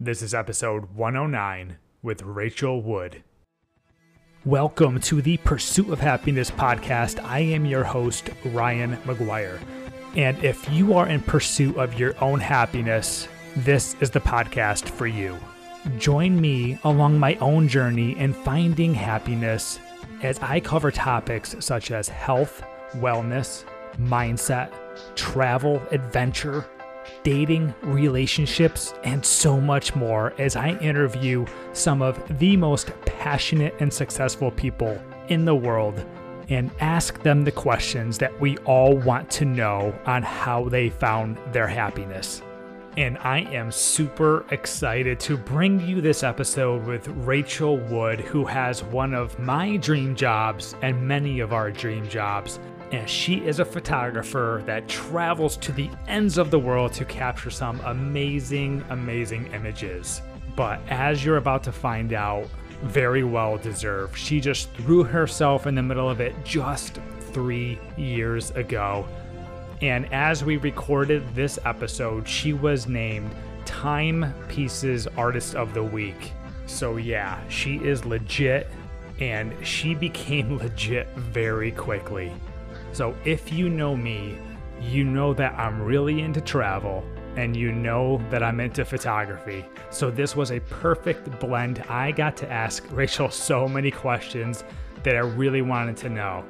This is episode 109 with Rachel Wood. Welcome to the Pursuit of Happiness podcast. I am your host, Ryan McGuire. And if you are in pursuit of your own happiness, this is the podcast for you. Join me along my own journey in finding happiness as I cover topics such as health, wellness, mindset, travel, adventure, dating, relationships, and so much more as I interview some of the most passionate and successful people in the world and ask them the questions that we all want to know on how they found their happiness. And I am super excited to bring you this episode with Rachel Wood, who has one of my dream jobs and many of our dream jobs and she is a photographer that travels to the ends of the world to capture some amazing, amazing images. But as you're about to find out, very well deserved. She just threw herself in the middle of it just three years ago. And as we recorded this episode, she was named Time Pieces Artist of the Week. So, yeah, she is legit, and she became legit very quickly. So if you know me, you know that I'm really into travel and you know that I'm into photography. So this was a perfect blend. I got to ask Rachel so many questions that I really wanted to know.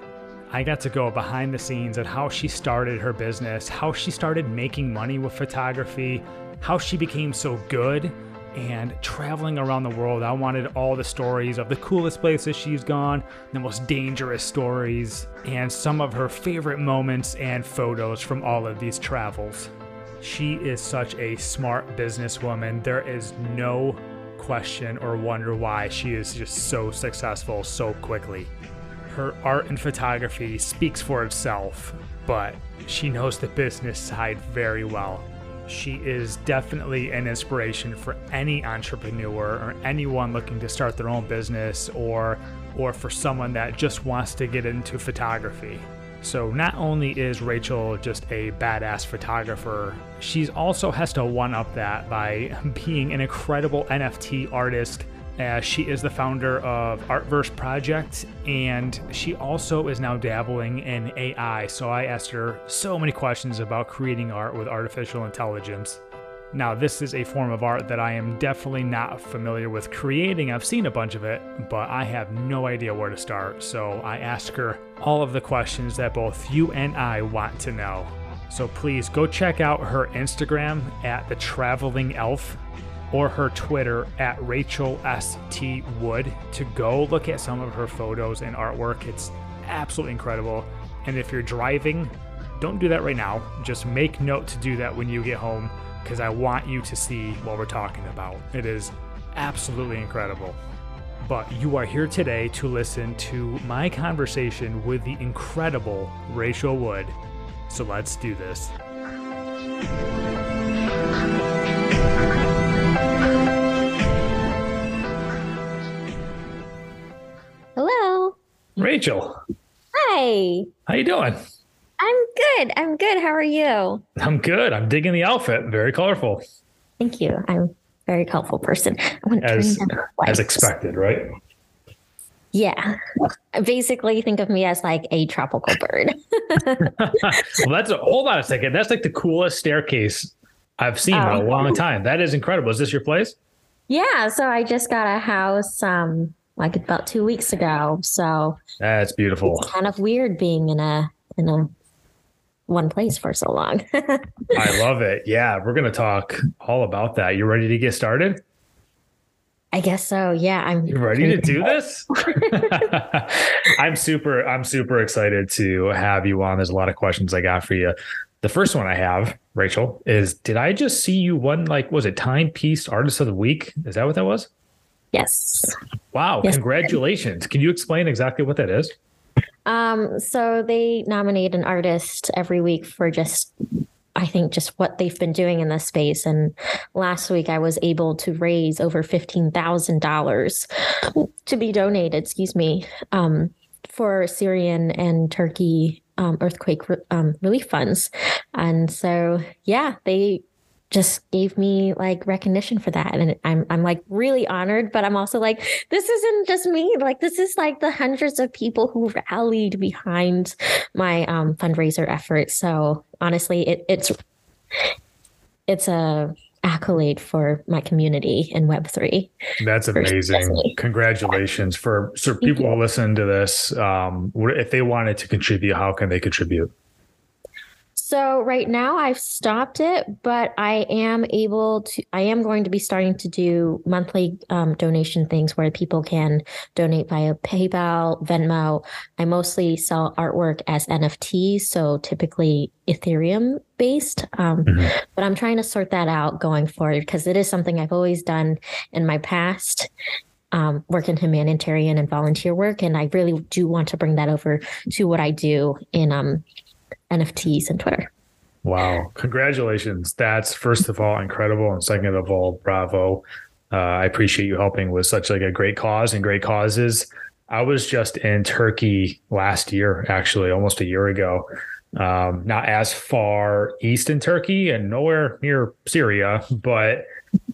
I got to go behind the scenes at how she started her business, how she started making money with photography, how she became so good and traveling around the world. I wanted all the stories of the coolest places she's gone, the most dangerous stories, and some of her favorite moments and photos from all of these travels. She is such a smart businesswoman. There is no question or wonder why she is just so successful so quickly. Her art and photography speaks for itself, but she knows the business side very well. She is definitely an inspiration for any entrepreneur or anyone looking to start their own business or or for someone that just wants to get into photography. So not only is Rachel just a badass photographer, she also has to one up that by being an incredible NFT artist uh, she is the founder of Artverse Project, and she also is now dabbling in AI. So I asked her so many questions about creating art with artificial intelligence. Now, this is a form of art that I am definitely not familiar with creating. I've seen a bunch of it, but I have no idea where to start. So I asked her all of the questions that both you and I want to know. So please go check out her Instagram at the Traveling Elf or her Twitter at Rachel S.T. Wood to go look at some of her photos and artwork. It's absolutely incredible. And if you're driving, don't do that right now. Just make note to do that when you get home because I want you to see what we're talking about. It is absolutely incredible. But you are here today to listen to my conversation with the incredible Rachel Wood. So let's do this. Rachel. Hi. How you doing? I'm good. I'm good. How are you? I'm good. I'm digging the outfit. Very colorful. Thank you. I'm a very colorful person. as, as expected, right? Yeah. Basically, think of me as like a tropical bird. well, that's a, hold on a second. That's like the coolest staircase I've seen oh. in a oh. long time. That is incredible. Is this your place? Yeah. So I just got a house um, like about two weeks ago. So that's beautiful. It's kind of weird being in a in a one place for so long. I love it. Yeah, we're gonna talk all about that. You ready to get started? I guess so. Yeah, I'm you ready to do this. I'm super. I'm super excited to have you on. There's a lot of questions I got for you. The first one I have, Rachel, is did I just see you won like was it Timepiece Artist of the Week? Is that what that was? Yes. Wow. Yes. Congratulations. Can you explain exactly what that is? Um, so they nominate an artist every week for just I think just what they've been doing in this space. And last week I was able to raise over fifteen thousand dollars to be donated, excuse me, um, for Syrian and Turkey um, earthquake um, relief funds. And so, yeah, they just gave me like recognition for that. And I'm I'm like really honored but I'm also like this isn't just me. Like this is like the hundreds of people who rallied behind my um, fundraiser effort. So honestly it, it's it's a accolade for my community in web3 that's amazing. Congratulations. For so people who listen to this um, if they wanted to contribute how can they contribute so right now I've stopped it, but I am able to. I am going to be starting to do monthly um, donation things where people can donate via PayPal, Venmo. I mostly sell artwork as NFTs, so typically Ethereum based. Um, mm-hmm. But I'm trying to sort that out going forward because it is something I've always done in my past. Um, work in humanitarian and volunteer work, and I really do want to bring that over to what I do in um, NFTs and Twitter. Wow. Congratulations. That's first of all incredible. And second of all, bravo. Uh, I appreciate you helping with such like a great cause and great causes. I was just in Turkey last year, actually, almost a year ago. Um, not as far east in Turkey and nowhere near Syria, but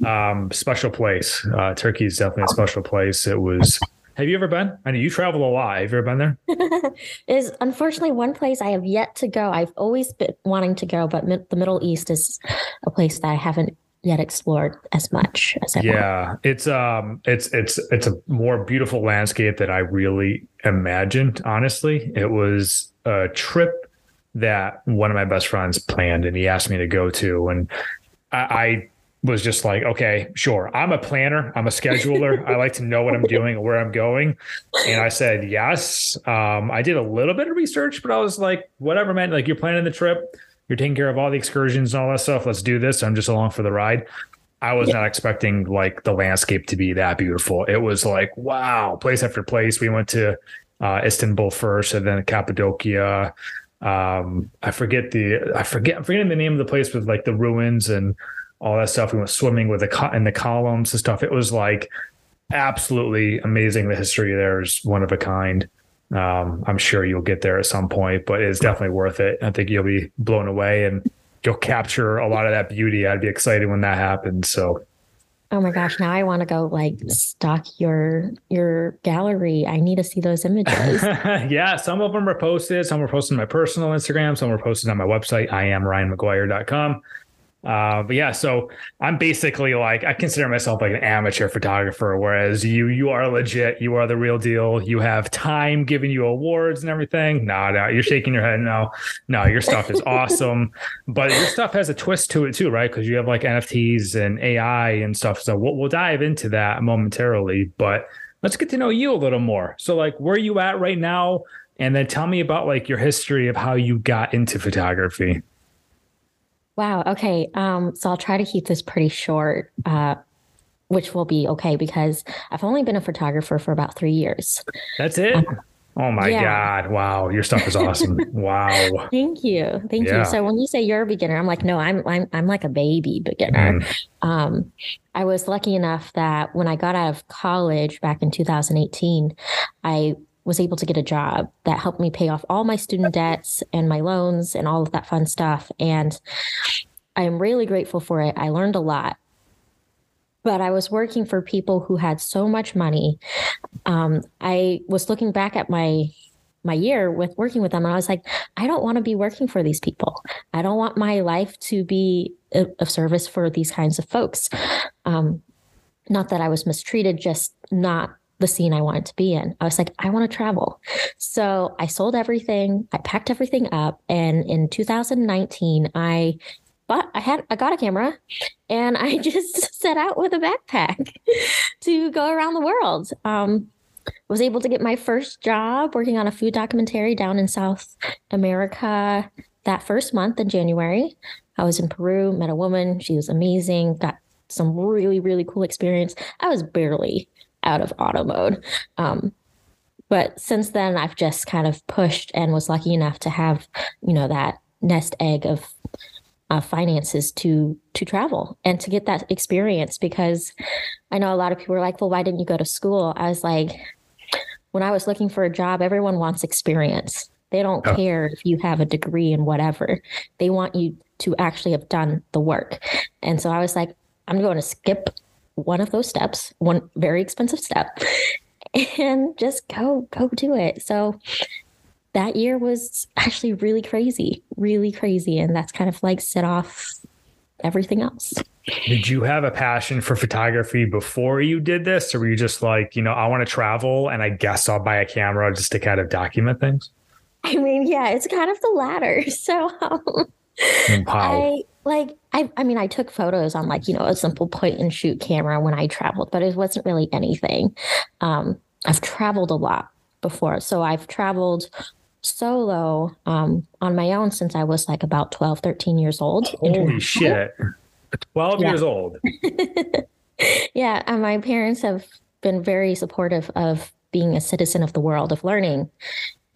um, special place. Uh, Turkey is definitely a special place. It was have you ever been? I know you travel a lot. Have you ever been there? is unfortunately one place I have yet to go. I've always been wanting to go, but mi- the Middle East is a place that I haven't yet explored as much as I yeah want. it's um it's it's it's a more beautiful landscape that i really imagined honestly it was a trip that one of my best friends planned and he asked me to go to and I, I was just like, okay, sure. I'm a planner. I'm a scheduler. I like to know what I'm doing and where I'm going. And I said, yes. Um, I did a little bit of research, but I was like, whatever, man. Like you're planning the trip. You're taking care of all the excursions and all that stuff. Let's do this. I'm just along for the ride. I was yeah. not expecting like the landscape to be that beautiful. It was like, wow, place after place. We went to uh, Istanbul first and then Cappadocia. Um, I forget the, I forget, I'm forgetting the name of the place with like the ruins and all that stuff. We went swimming with the co- in the columns and stuff. It was like absolutely amazing. The history there is one of a kind. Um, I'm sure you'll get there at some point, but it's definitely worth it. I think you'll be blown away and you'll capture a lot of that beauty. I'd be excited when that happens. So. Oh my gosh! Now I want to go like stock your your gallery. I need to see those images. yeah, some of them are posted. Some were posted on my personal Instagram. Some were posted on my website. I am ryanmcguire.com. Uh, but yeah, so I'm basically like I consider myself like an amateur photographer, whereas you you are legit, you are the real deal. You have time giving you awards and everything. No, no, you're shaking your head. No, no, your stuff is awesome, but your stuff has a twist to it too, right? Because you have like NFTs and AI and stuff. So we'll, we'll dive into that momentarily, but let's get to know you a little more. So like, where are you at right now? And then tell me about like your history of how you got into photography. Wow. Okay. Um, so I'll try to keep this pretty short, uh, which will be okay because I've only been a photographer for about three years. That's it. Um, oh my yeah. God. Wow. Your stuff is awesome. wow. Thank you. Thank yeah. you. So when you say you're a beginner, I'm like, no, I'm I'm I'm like a baby beginner. Mm. Um, I was lucky enough that when I got out of college back in 2018, I was able to get a job that helped me pay off all my student debts and my loans and all of that fun stuff. And I am really grateful for it. I learned a lot. But I was working for people who had so much money. Um, I was looking back at my my year with working with them and I was like, I don't want to be working for these people. I don't want my life to be of service for these kinds of folks. Um, not that I was mistreated, just not the scene I wanted to be in. I was like, I want to travel. So I sold everything, I packed everything up. And in 2019, I but I had I got a camera and I just set out with a backpack to go around the world. Um, was able to get my first job working on a food documentary down in South America that first month in January. I was in Peru, met a woman. She was amazing, got some really, really cool experience. I was barely out of auto mode. Um, but since then, I've just kind of pushed and was lucky enough to have, you know, that nest egg of uh, finances to to travel and to get that experience. Because I know a lot of people are like, "Well, why didn't you go to school?" I was like, when I was looking for a job, everyone wants experience. They don't oh. care if you have a degree in whatever. They want you to actually have done the work. And so I was like, I'm going to skip one of those steps, one very expensive step, and just go go do it. So that year was actually really crazy, really crazy, and that's kind of like set off everything else. Did you have a passion for photography before you did this, or were you just like, you know, I want to travel and I guess I'll buy a camera just to kind of document things? I mean, yeah, it's kind of the latter. So um, I like I I mean I took photos on like, you know, a simple point and shoot camera when I traveled, but it wasn't really anything. Um, I've traveled a lot before. So I've traveled solo um, on my own since I was like about 12, 13 years old. Holy shit. 12 yeah. years old. yeah. And my parents have been very supportive of being a citizen of the world, of learning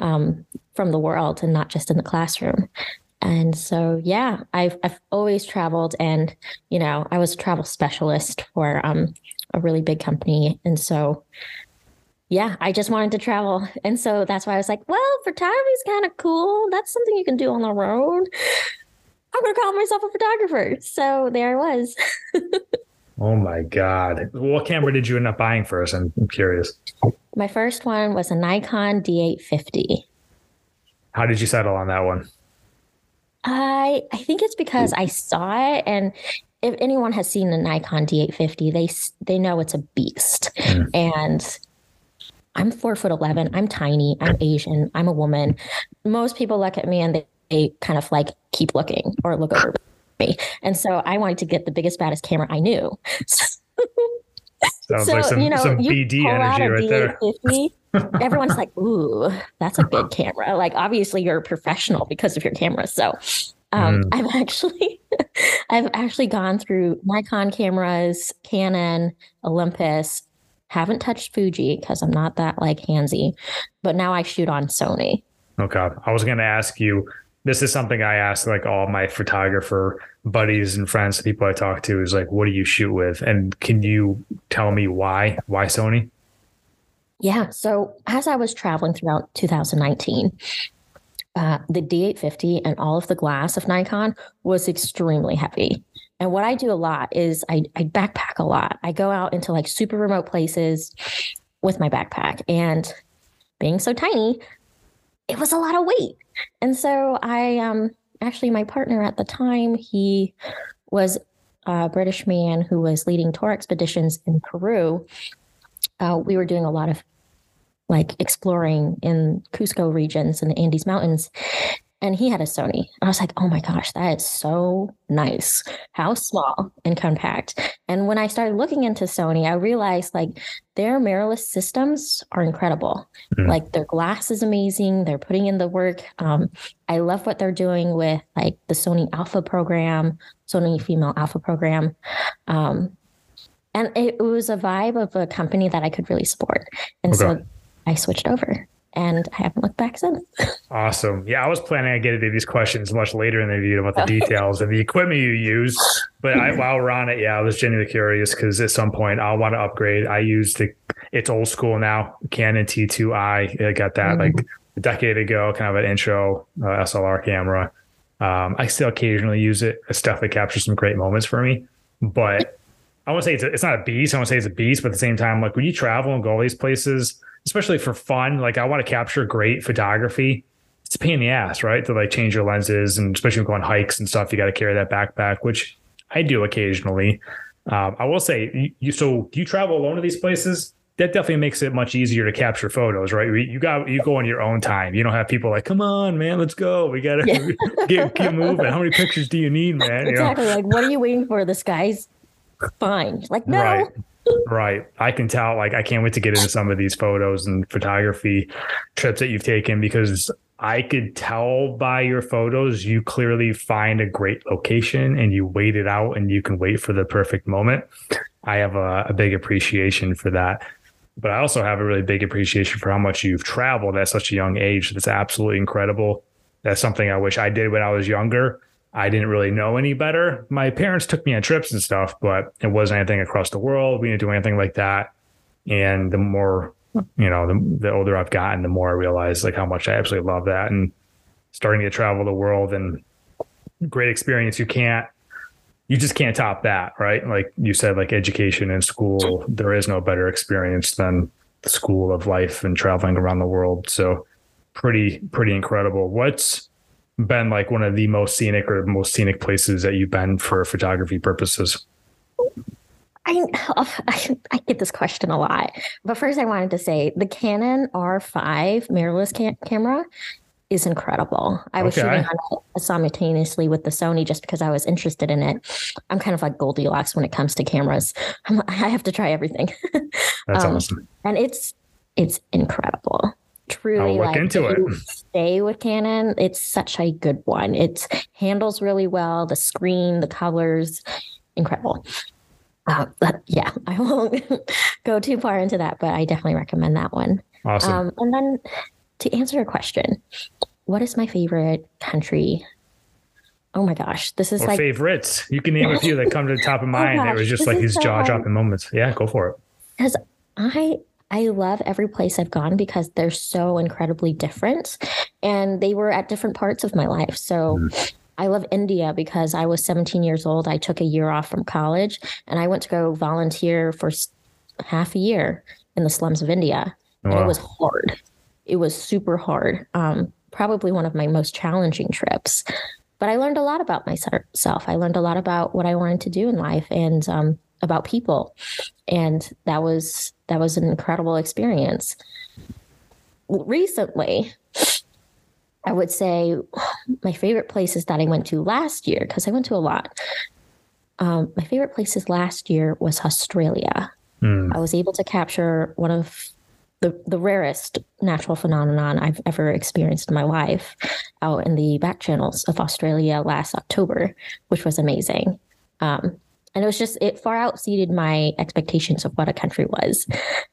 um, from the world and not just in the classroom. And so, yeah, I've, I've always traveled and, you know, I was a travel specialist for um, a really big company. And so yeah, I just wanted to travel. And so that's why I was like, well, photography is kind of cool. That's something you can do on the road. I'm going to call myself a photographer. So there I was. oh my God. What camera did you end up buying first? I'm, I'm curious. My first one was a Nikon D850. How did you settle on that one? I I think it's because I saw it and if anyone has seen the Nikon D850, they they know it's a beast. Mm. And I'm four foot 11. I'm tiny. I'm Asian. I'm a woman. Most people look at me and they, they kind of like keep looking or look over me. And so I wanted to get the biggest, baddest camera I knew. Sounds so, like some, you know, some BD energy right there. Everyone's like, ooh, that's a good camera. Like, obviously, you're a professional because of your camera. So, um, mm. I've actually, I've actually gone through Nikon cameras, Canon, Olympus, haven't touched Fuji because I'm not that like handsy, but now I shoot on Sony. Okay. I was going to ask you this is something I ask like all my photographer buddies and friends, people I talk to is like, what do you shoot with? And can you tell me why? Why Sony? Yeah. So as I was traveling throughout 2019, uh, the D850 and all of the glass of Nikon was extremely heavy. And what I do a lot is I, I backpack a lot. I go out into like super remote places with my backpack. And being so tiny, it was a lot of weight. And so I um actually my partner at the time, he was a British man who was leading tour expeditions in Peru. Uh, we were doing a lot of like exploring in Cusco regions and the Andes Mountains and he had a Sony. And I was like, oh my gosh, that is so nice. How small and compact. And when I started looking into Sony, I realized like their mirrorless systems are incredible. Mm-hmm. Like their glass is amazing. They're putting in the work. Um, I love what they're doing with like the Sony Alpha program, Sony Female Alpha program. Um, and it, was a vibe of a company that I could really support. And okay. so I switched over and I haven't looked back since. Awesome. Yeah, I was planning on getting to these questions much later in the video about the oh. details and the equipment you use. But I, while we're on it, yeah, I was genuinely curious because at some point I'll want to upgrade. I use the, it's old school now, Canon T2i. I got that mm-hmm. like a decade ago, kind of an intro uh, SLR camera. Um, I still occasionally use it. It's definitely captures some great moments for me. But I won't say it's, a, it's not a beast. I want to say it's a beast, but at the same time, like when you travel and go all these places, especially for fun. Like I want to capture great photography. It's a pain in the ass, right? To like change your lenses and especially when going hikes and stuff, you got to carry that backpack, which I do occasionally. Um, I will say, you, so do you travel alone to these places? That definitely makes it much easier to capture photos, right? You got you go on your own time. You don't have people like, "Come on, man, let's go. We gotta yeah. get get moving. How many pictures do you need, man?" Exactly. You know? Like, what are you waiting for? The sky's fine. Like, no, right right. I can tell, like, I can't wait to get into some of these photos and photography trips that you've taken because I could tell by your photos, you clearly find a great location and you wait it out and you can wait for the perfect moment. I have a, a big appreciation for that. But I also have a really big appreciation for how much you've traveled at such a young age. That's absolutely incredible. That's something I wish I did when I was younger I didn't really know any better. My parents took me on trips and stuff, but it wasn't anything across the world. We didn't do anything like that. And the more you know, the, the older I've gotten, the more I realize like how much I absolutely love that and starting to travel the world and great experience. You can't, you just can't top that, right? Like you said, like education and school, there is no better experience than the school of life and traveling around the world. So pretty, pretty incredible. What's been like one of the most scenic or most scenic places that you've been for photography purposes? I, I, I get this question a lot, but first I wanted to say the Canon R5 mirrorless cam- camera is incredible. I was okay. shooting on it simultaneously with the Sony just because I was interested in it. I'm kind of like Goldilocks when it comes to cameras. I'm, i have to try everything. That's um, awesome. And it's it's incredible. Truly, like into it. Stay with Canon. It's such a good one. It handles really well. The screen, the colors, incredible. Uh, yeah, I won't go too far into that, but I definitely recommend that one. Awesome. Um, and then to answer your question, what is my favorite country? Oh my gosh, this is or like favorites. You can name a few that come to the top of oh mind. Oh it was just like these so jaw dropping moments. Yeah, go for it. Because I I love every place I've gone because they're so incredibly different, and they were at different parts of my life. So. Mm. I love India because I was 17 years old. I took a year off from college and I went to go volunteer for half a year in the slums of India. Wow. And it was hard it was super hard. Um, probably one of my most challenging trips. But I learned a lot about myself. I learned a lot about what I wanted to do in life and um, about people, and that was that was an incredible experience. Recently, I would say my favorite places that I went to last year because I went to a lot. Um, my favorite places last year was Australia. Mm. I was able to capture one of the, the rarest natural phenomenon I've ever experienced in my life out in the back channels of Australia last October, which was amazing. Um, and it was just, it far outseeded my expectations of what a country was.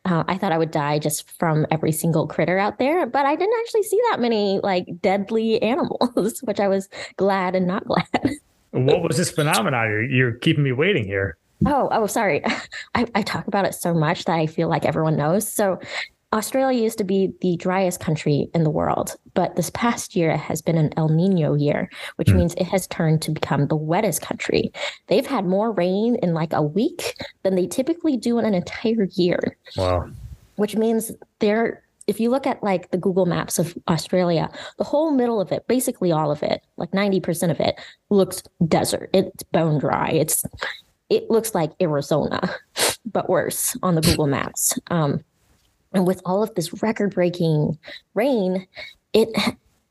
Uh, I thought I would die just from every single critter out there, but I didn't actually see that many like deadly animals, which I was glad and not glad. what was this phenomenon? You're, you're keeping me waiting here. Oh, oh, sorry. I, I, talk about it so much that I feel like everyone knows. So Australia used to be the driest country in the world, but this past year has been an El Nino year, which mm. means it has turned to become the wettest country. They've had more rain in like a week than they typically do in an entire year. Wow. Which means they're if you look at like the Google Maps of Australia, the whole middle of it, basically all of it, like 90% of it looks desert. It's bone dry. It's it looks like Arizona, but worse on the Google Maps. Um, and with all of this record-breaking rain, it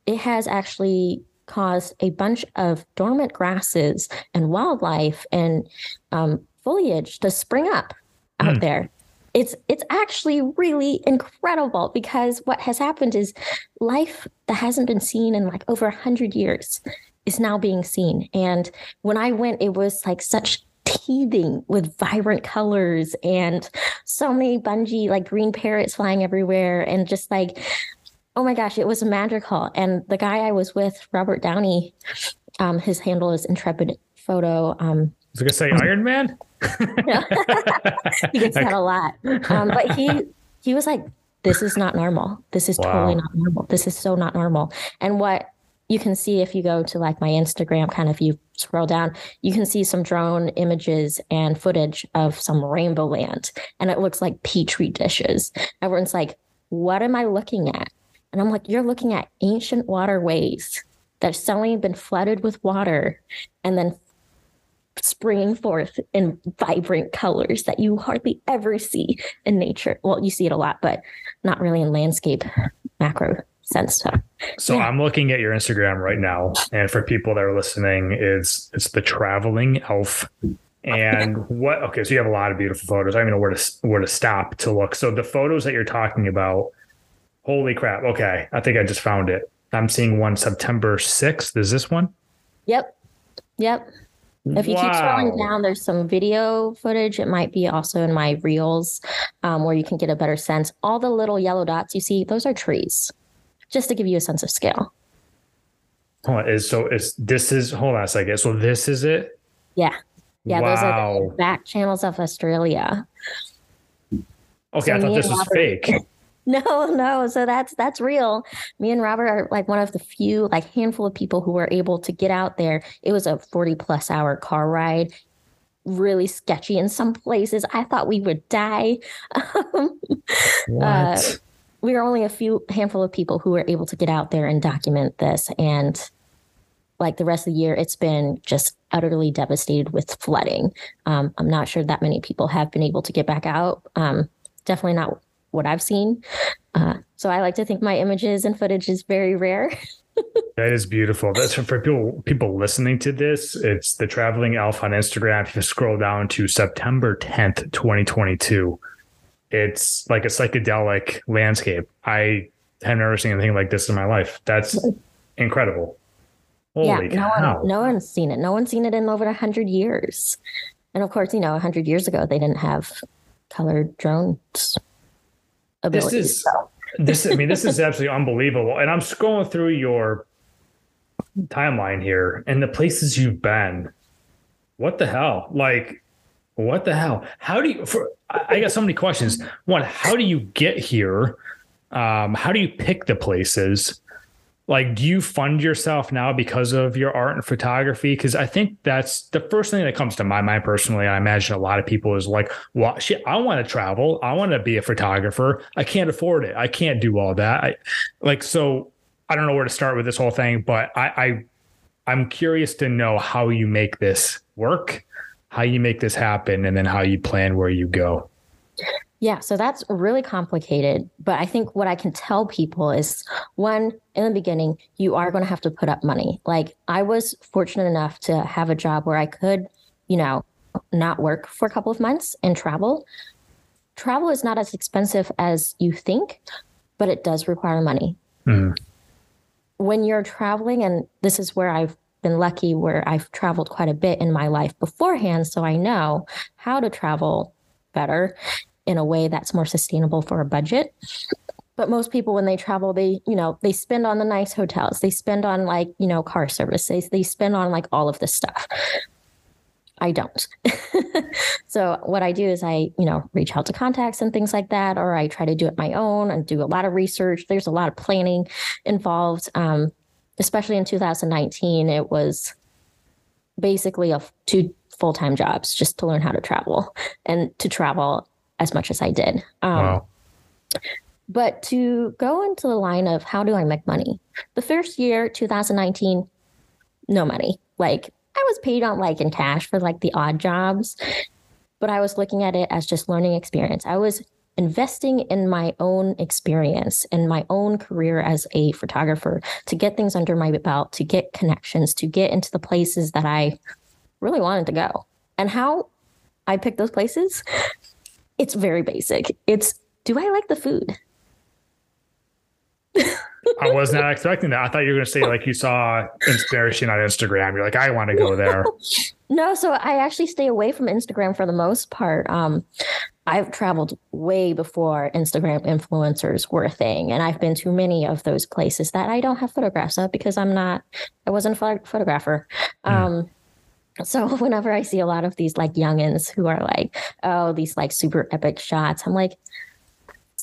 it has actually caused a bunch of dormant grasses and wildlife and um, foliage to spring up out mm. there. It's it's actually really incredible because what has happened is life that hasn't been seen in like over a hundred years is now being seen. And when I went, it was like such teething with vibrant colors and so many budgie like green parrots flying everywhere and just like oh my gosh it was a magical and the guy i was with robert downey um his handle is intrepid photo um I was gonna say Iron Man. he gets that a lot, um, but he he was like, "This is not normal. This is wow. totally not normal. This is so not normal." And what you can see if you go to like my Instagram, kind of you scroll down, you can see some drone images and footage of some rainbow land. And it looks like petri dishes. Everyone's like, what am I looking at? And I'm like, you're looking at ancient waterways that suddenly been flooded with water and then springing forth in vibrant colors that you hardly ever see in nature. Well, you see it a lot, but not really in landscape macro sense to. So yeah. I'm looking at your Instagram right now, and for people that are listening, it's it's the traveling elf. And what? Okay, so you have a lot of beautiful photos. I don't even know where to where to stop to look. So the photos that you're talking about, holy crap! Okay, I think I just found it. I'm seeing one September 6th. Is this one? Yep. Yep. If you wow. keep scrolling down, there's some video footage. It might be also in my reels um, where you can get a better sense. All the little yellow dots you see, those are trees just to give you a sense of scale. Hold on, is so is this is hold on a second. So this is it? Yeah. Yeah, wow. those are the back channels of Australia. Okay, so I thought this was Robert, fake. no, no. So that's that's real. Me and Robert are like one of the few, like handful of people who were able to get out there. It was a 40 plus hour car ride. Really sketchy in some places. I thought we would die. Um, what? Uh, we were only a few handful of people who were able to get out there and document this. And like the rest of the year, it's been just utterly devastated with flooding. Um, I'm not sure that many people have been able to get back out. Um, definitely not what I've seen. Uh, so I like to think my images and footage is very rare. that is beautiful. That's for people people listening to this. It's the traveling elf on Instagram. If you scroll down to September 10th, 2022, it's like a psychedelic landscape. I have never seen anything like this in my life. That's incredible. Holy yeah, no cow. one, no one's seen it. No one's seen it in over a hundred years. And of course, you know, a hundred years ago, they didn't have colored drones. This is so. this. I mean, this is absolutely unbelievable. And I'm scrolling through your timeline here, and the places you've been. What the hell? Like, what the hell? How do you? For I got so many questions. One, how do you get here? Um, how do you pick the places? Like, do you fund yourself now because of your art and photography? Because I think that's the first thing that comes to my mind personally. I imagine a lot of people is like, "Well, shit, I want to travel. I want to be a photographer. I can't afford it. I can't do all that." I like so. I don't know where to start with this whole thing, but I, I I'm curious to know how you make this work, how you make this happen, and then how you plan where you go. Yeah, so that's really complicated. But I think what I can tell people is one, in the beginning, you are going to have to put up money. Like I was fortunate enough to have a job where I could, you know, not work for a couple of months and travel. Travel is not as expensive as you think, but it does require money. Mhm. When you're traveling, and this is where I've been lucky, where I've traveled quite a bit in my life beforehand. So I know how to travel better in a way that's more sustainable for a budget. But most people, when they travel, they, you know, they spend on the nice hotels. They spend on like, you know, car services, They, spend on like all of this stuff. I don't. so what I do is I, you know, reach out to contacts and things like that, or I try to do it my own and do a lot of research. There's a lot of planning involved. Um, especially in 2019, it was basically a two full-time jobs just to learn how to travel and to travel as much as I did. Um, wow. but to go into the line of how do I make money? The first year, 2019, no money. Like I was paid on like in cash for like the odd jobs, but I was looking at it as just learning experience. I was investing in my own experience and my own career as a photographer to get things under my belt, to get connections, to get into the places that I really wanted to go. And how I picked those places, it's very basic. It's do I like the food? I was not expecting that. I thought you were going to say like you saw inspiration on Instagram. You're like, I want to go there. No, so I actually stay away from Instagram for the most part. Um, I've traveled way before Instagram influencers were a thing, and I've been to many of those places that I don't have photographs of because I'm not, I wasn't a pho- photographer. Um, so whenever I see a lot of these like youngins who are like, oh, these like super epic shots, I'm like,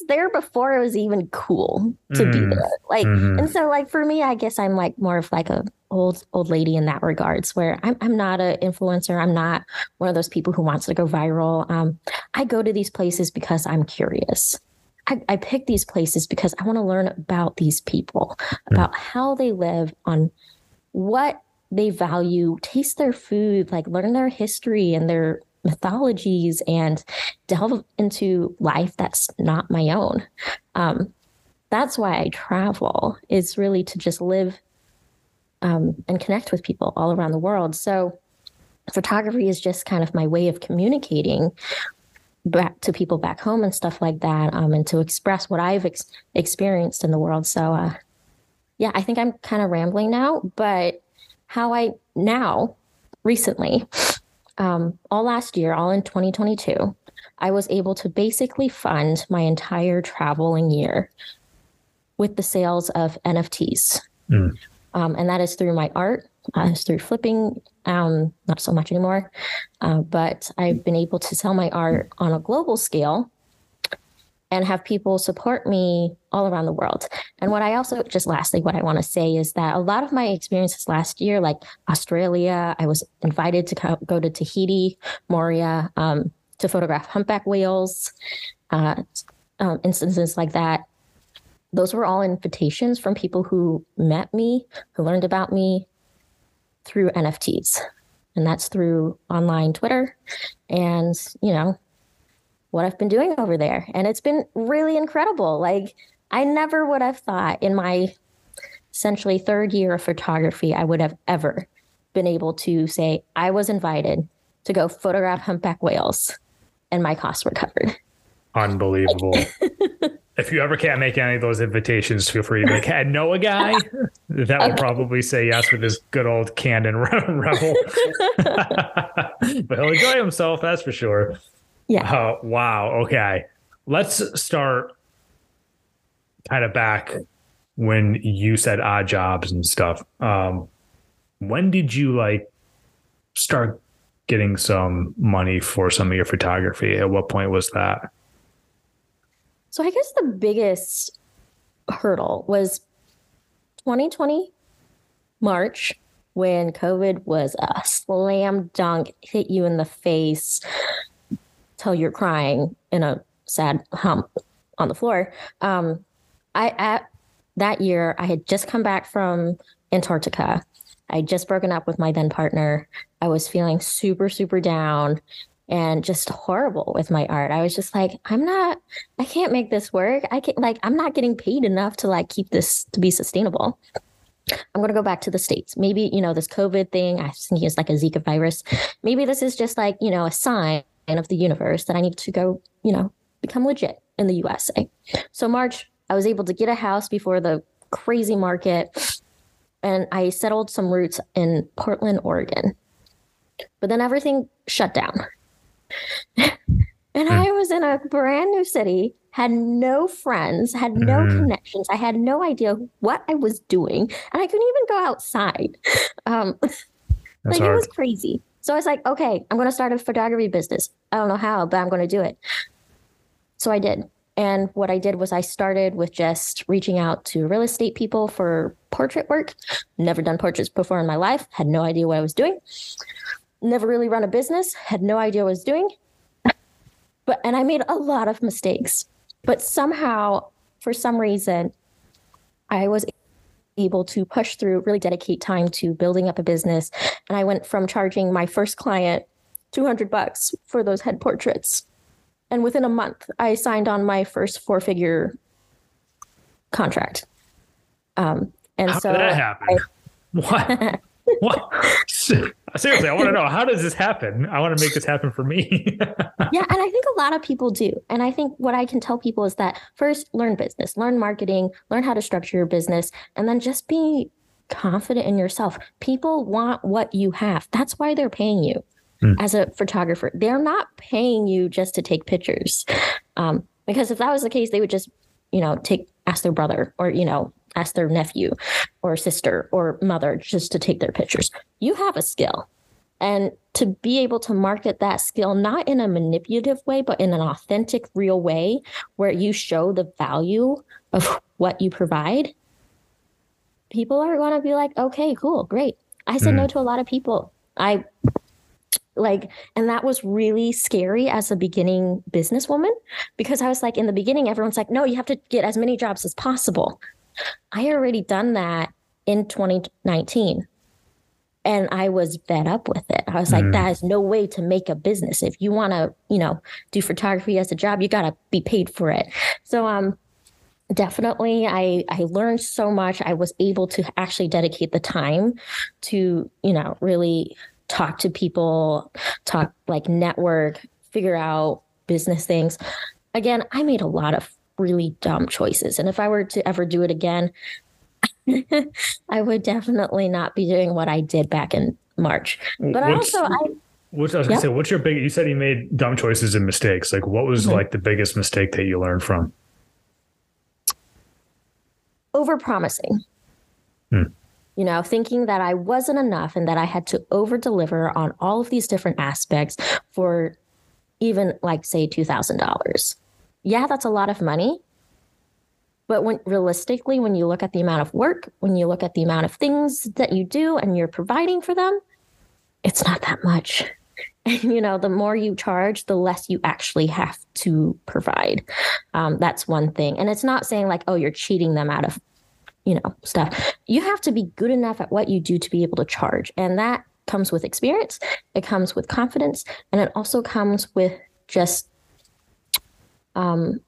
there before it was even cool to be Mm. there. Like, Mhm. and so like for me, I guess I'm like more of like a old old lady in that regards, where I'm I'm not an influencer. I'm not one of those people who wants to go viral. Um, I go to these places because I'm curious. I, I pick these places because I want to learn about these people, about how they live, on what they value, taste their food, like learn their history and their mythologies, and delve into life that's not my own. Um, that's why I travel is really to just live um, and connect with people all around the world. So photography is just kind of my way of communicating back to people back home and stuff like that, um, and to express what I've ex- experienced in the world. So, uh, yeah, I think I'm kind of rambling now, but how I now recently, um, all last year, all in 2022, I was able to basically fund my entire traveling year with the sales of NFTs. Mm. Um, and that is through my art, uh, it's through flipping, um, not so much anymore. Uh, but I've been able to sell my art on a global scale and have people support me all around the world. And what I also just lastly, what I want to say is that a lot of my experiences last year, like Australia, I was invited to go to Tahiti, Moorea, um, to photograph humpback whales, uh, um, instances like that. Those were all invitations from people who met me, who learned about me through NFTs. And that's through online Twitter and, you know, what I've been doing over there. And it's been really incredible. Like, I never would have thought in my essentially third year of photography, I would have ever been able to say, I was invited to go photograph humpback whales and my costs were covered. Unbelievable. if you ever can't make any of those invitations, feel free to like, I know a guy that would probably say yes with his good old Canon rebel. but he'll enjoy himself, that's for sure. Yeah. Uh, wow. Okay. Let's start kind of back when you said odd jobs and stuff. Um, when did you like start getting some money for some of your photography? At what point was that? So I guess the biggest hurdle was 2020 March when COVID was a slam dunk, hit you in the face till you're crying in a sad hump on the floor. Um, I at that year I had just come back from Antarctica. I just broken up with my then partner. I was feeling super super down and just horrible with my art. I was just like, I'm not, I can't make this work. I can't, like, I'm not getting paid enough to like keep this to be sustainable. I'm going to go back to the States. Maybe, you know, this COVID thing, I think it's like a Zika virus. Maybe this is just like, you know, a sign of the universe that I need to go, you know, become legit in the USA. So March, I was able to get a house before the crazy market and I settled some roots in Portland, Oregon. But then everything shut down. And mm. I was in a brand new city, had no friends, had no mm. connections. I had no idea what I was doing, and I couldn't even go outside. Um, like hard. it was crazy. So I was like, okay, I'm going to start a photography business. I don't know how, but I'm going to do it. So I did. And what I did was I started with just reaching out to real estate people for portrait work. Never done portraits before in my life, had no idea what I was doing. Never really run a business, had no idea what I was doing. But and I made a lot of mistakes. But somehow, for some reason, I was able to push through, really dedicate time to building up a business. And I went from charging my first client 200 bucks for those head portraits. And within a month, I signed on my first four figure contract. Um, and How so did that happen? I, what? what? Seriously, I want to know how does this happen? I want to make this happen for me. yeah, and I think a lot of people do. And I think what I can tell people is that first, learn business, learn marketing, learn how to structure your business, and then just be confident in yourself. People want what you have. That's why they're paying you mm. as a photographer. They're not paying you just to take pictures. Um, because if that was the case, they would just, you know, take ask their brother or, you know, ask their nephew or sister or mother just to take their pictures. You have a skill. And to be able to market that skill, not in a manipulative way, but in an authentic, real way where you show the value of what you provide, people are going to be like, okay, cool, great. I said mm. no to a lot of people. I like, and that was really scary as a beginning businesswoman because I was like, in the beginning, everyone's like, no, you have to get as many jobs as possible. I already done that in 2019 and I was fed up with it. I was like, mm. that is no way to make a business. If you want to, you know, do photography as a job, you got to be paid for it. So, um, definitely I, I learned so much. I was able to actually dedicate the time to, you know, really talk to people, talk like network, figure out business things. Again, I made a lot of really dumb choices. And if I were to ever do it again, I would definitely not be doing what I did back in March. But what's, also, I. What's, I was yep. gonna say, what's your big? You said you made dumb choices and mistakes. Like, what was mm-hmm. like the biggest mistake that you learned from? Over promising. Hmm. You know, thinking that I wasn't enough and that I had to over deliver on all of these different aspects for even like say two thousand dollars yeah, that's a lot of money. But when realistically, when you look at the amount of work, when you look at the amount of things that you do and you're providing for them, it's not that much. And, you know, the more you charge, the less you actually have to provide. Um, that's one thing. And it's not saying like, oh, you're cheating them out of, you know, stuff. You have to be good enough at what you do to be able to charge. And that comes with experience, it comes with confidence, and it also comes with just um,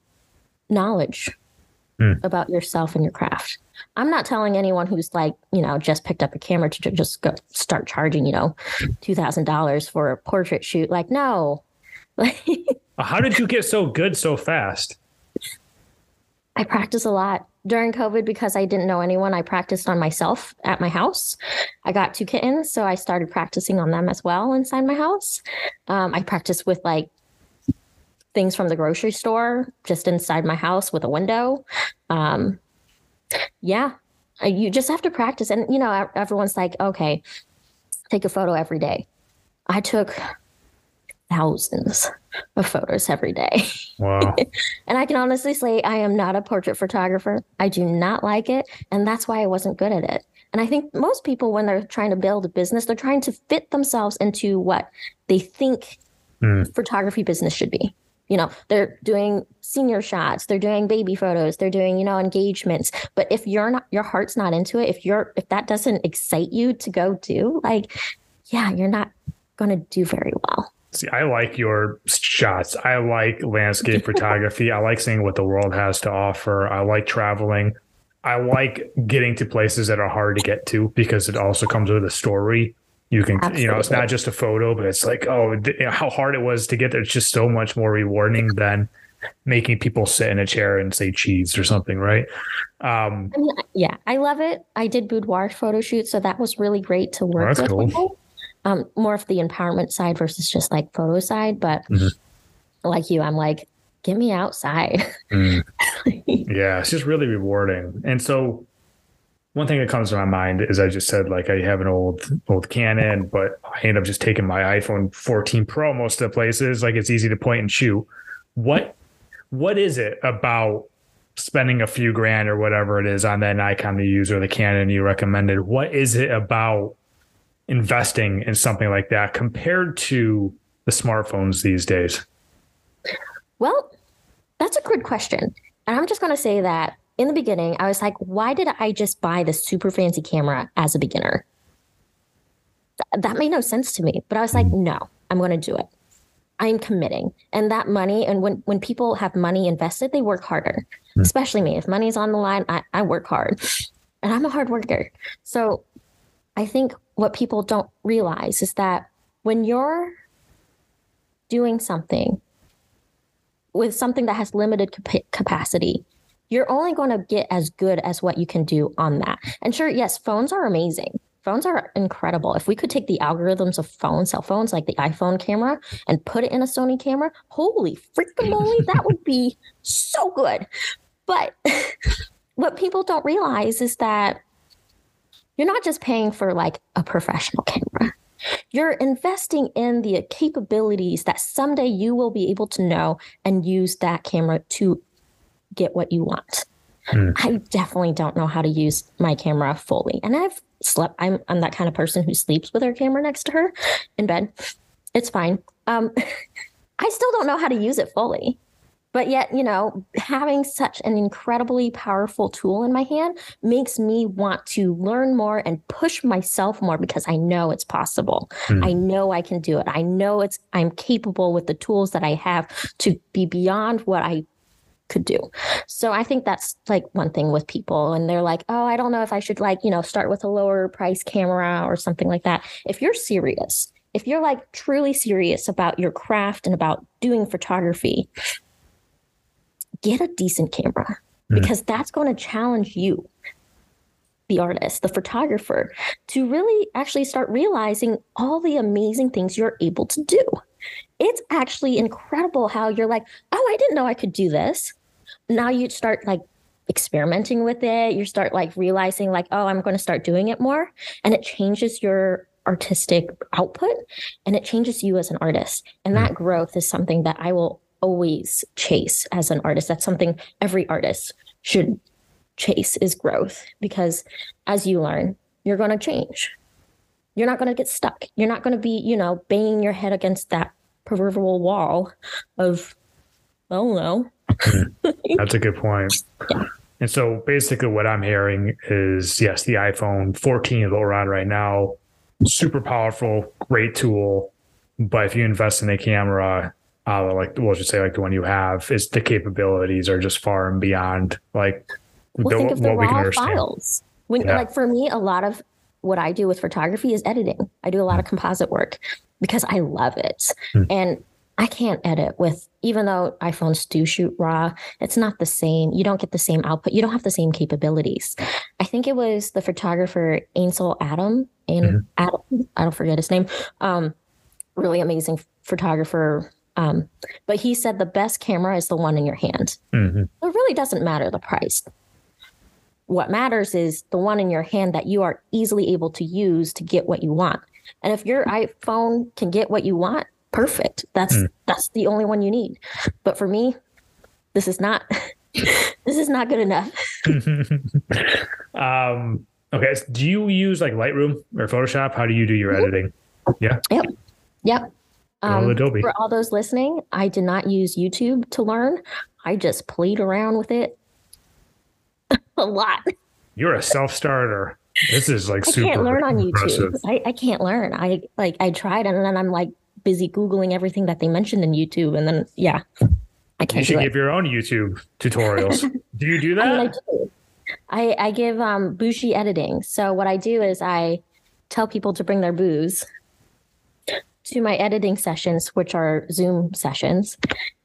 knowledge mm. about yourself and your craft. I'm not telling anyone who's like, you know, just picked up a camera to just go start charging, you know, $2,000 for a portrait shoot. Like, no. How did you get so good so fast? I practice a lot during COVID because I didn't know anyone. I practiced on myself at my house. I got two kittens, so I started practicing on them as well inside my house. Um, I practiced with like things from the grocery store just inside my house with a window. Um, yeah, you just have to practice. And, you know, everyone's like, okay, take a photo every day. I took thousands of photos every day. Wow. and I can honestly say I am not a portrait photographer. I do not like it. And that's why I wasn't good at it. And I think most people, when they're trying to build a business, they're trying to fit themselves into what they think mm. photography business should be you know they're doing senior shots they're doing baby photos they're doing you know engagements. But if you're not your heart's not into it if you're if that doesn't excite you to go do like yeah you're not going to do very well. See i like your shots. I like landscape photography. I like seeing what the world has to offer. I like traveling. I like getting to places that are hard to get to because it also comes with a story you can Absolutely. you know it's not just a photo but it's like oh how hard it was to get there it's just so much more rewarding than making people sit in a chair and say cheese or something right um I mean, yeah i love it i did boudoir photo shoot so that was really great to work with cool. people. um more of the empowerment side versus just like photo side but mm-hmm. like you i'm like get me outside mm. yeah it's just really rewarding and so one thing that comes to my mind is I just said like I have an old old Canon, but I end up just taking my iPhone 14 Pro most of the places. Like it's easy to point and shoot. What what is it about spending a few grand or whatever it is on that Nikon you use or the Canon you recommended? What is it about investing in something like that compared to the smartphones these days? Well, that's a good question. And I'm just going to say that in the beginning, I was like, why did I just buy this super fancy camera as a beginner? Th- that made no sense to me. But I was like, mm-hmm. no, I'm going to do it. I'm committing. And that money, and when, when people have money invested, they work harder, mm. especially me. If money's on the line, I, I work hard and I'm a hard worker. So I think what people don't realize is that when you're doing something with something that has limited cap- capacity, you're only going to get as good as what you can do on that. And sure, yes, phones are amazing. Phones are incredible. If we could take the algorithms of phones, cell phones, like the iPhone camera, and put it in a Sony camera, holy freaking moly, that would be so good. But what people don't realize is that you're not just paying for like a professional camera. You're investing in the capabilities that someday you will be able to know and use that camera to get what you want. Mm. I definitely don't know how to use my camera fully. And I've slept, I'm, I'm that kind of person who sleeps with her camera next to her in bed. It's fine. Um, I still don't know how to use it fully. But yet, you know, having such an incredibly powerful tool in my hand makes me want to learn more and push myself more because I know it's possible. Mm. I know I can do it. I know it's I'm capable with the tools that I have to be beyond what I could do. So I think that's like one thing with people and they're like, "Oh, I don't know if I should like, you know, start with a lower price camera or something like that." If you're serious, if you're like truly serious about your craft and about doing photography, get a decent camera mm. because that's going to challenge you the artist, the photographer, to really actually start realizing all the amazing things you're able to do it's actually incredible how you're like, oh, I didn't know I could do this. Now you start like experimenting with it. You start like realizing, like, oh, I'm going to start doing it more. And it changes your artistic output and it changes you as an artist. And that mm. growth is something that I will always chase as an artist. That's something every artist should chase is growth because as you learn, you're going to change. You're not going to get stuck. You're not going to be, you know, banging your head against that proverbial wall of, oh no. That's a good point. Yeah. And so basically, what I'm hearing is yes, the iPhone 14 is what we're on right now, super powerful, great tool. But if you invest in a camera, uh, like we'll just say like the one you have, is the capabilities are just far and beyond like well, the, think of the raw files. When yeah. like for me, a lot of what I do with photography is editing. I do a lot of composite work because I love it. Mm. And I can't edit with, even though iPhones do shoot RAW, it's not the same. You don't get the same output. You don't have the same capabilities. I think it was the photographer Ansel Adam, and mm-hmm. Adam, I don't forget his name. Um, really amazing photographer. Um, but he said the best camera is the one in your hand. Mm-hmm. It really doesn't matter the price. What matters is the one in your hand that you are easily able to use to get what you want. And if your iPhone can get what you want, perfect. That's mm. that's the only one you need. But for me, this is not this is not good enough. um okay, so do you use like Lightroom or Photoshop? How do you do your mm-hmm. editing? Yeah. Yep. Yep. Um, Adobe. For all those listening, I did not use YouTube to learn. I just played around with it a lot. You're a self-starter. This is like I super. can't learn on impressive. YouTube. I, I can't learn. I like I tried and then I'm like busy googling everything that they mentioned in YouTube, and then yeah, I can't. You should give your own YouTube tutorials. do you do that? I, mean, I, do. I, I give um bougie editing. So what I do is I tell people to bring their booze to my editing sessions, which are Zoom sessions,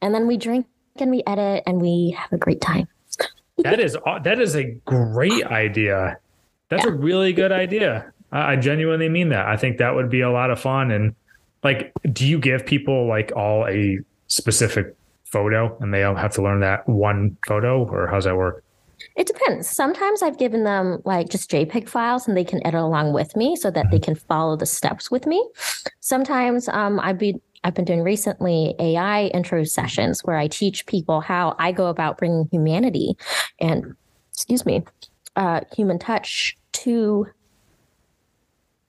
and then we drink and we edit and we have a great time. that is that is a great idea. That's yeah. a really good idea. I genuinely mean that. I think that would be a lot of fun. And like, do you give people like all a specific photo and they all have to learn that one photo or how's that work? It depends. Sometimes I've given them like just JPEG files and they can edit along with me so that they mm-hmm. can follow the steps with me. Sometimes um, I've been I've been doing recently AI intro sessions where I teach people how I go about bringing humanity and excuse me, uh, human touch to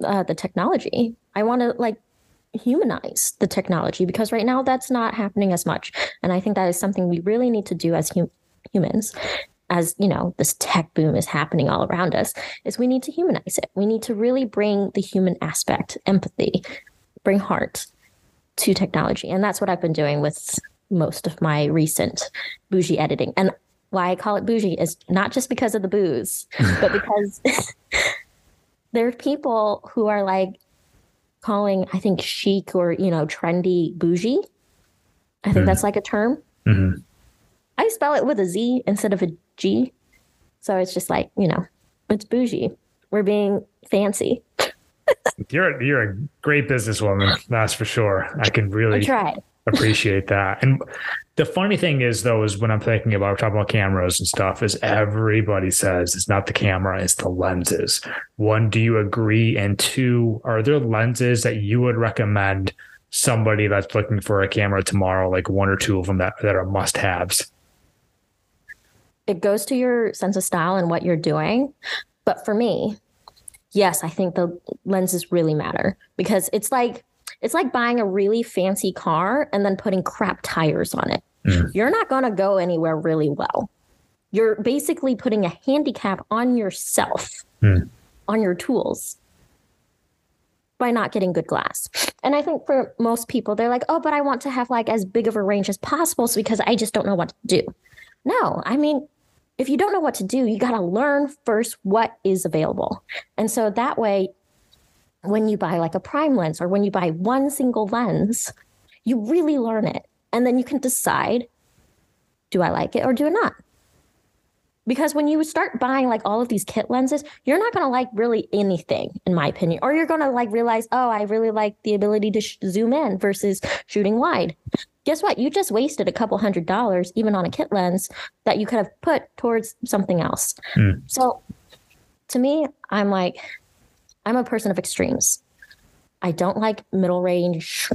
uh, the technology. I want to like humanize the technology because right now that's not happening as much, and I think that is something we really need to do as hum- humans. As you know, this tech boom is happening all around us. Is we need to humanize it. We need to really bring the human aspect, empathy, bring heart to technology, and that's what I've been doing with most of my recent bougie editing. And why I call it bougie is not just because of the booze, but because there are people who are like calling, I think, chic or, you know, trendy bougie. I think mm that's like a term. Mm-hmm. I spell it with a Z instead of a G. So it's just like, you know, it's bougie. We're being fancy. you're you're a great businesswoman, that's for sure. I can really I try appreciate that. And the funny thing is, though, is when I'm thinking about talking about cameras and stuff, is everybody says it's not the camera, it's the lenses. One, do you agree? And two, are there lenses that you would recommend somebody that's looking for a camera tomorrow, like one or two of them that, that are must haves? It goes to your sense of style and what you're doing. But for me, yes, I think the lenses really matter because it's like it's like buying a really fancy car and then putting crap tires on it. Mm. You're not going to go anywhere really well. You're basically putting a handicap on yourself, mm. on your tools by not getting good glass. And I think for most people, they're like, oh, but I want to have like as big of a range as possible so because I just don't know what to do. No, I mean, if you don't know what to do, you got to learn first what is available. And so that way when you buy like a prime lens or when you buy one single lens, you really learn it. And then you can decide do I like it or do I not? Because when you start buying like all of these kit lenses, you're not going to like really anything, in my opinion. Or you're going to like realize, oh, I really like the ability to sh- zoom in versus shooting wide. Guess what? You just wasted a couple hundred dollars, even on a kit lens, that you could have put towards something else. Mm. So to me, I'm like, I'm a person of extremes. I don't like middle range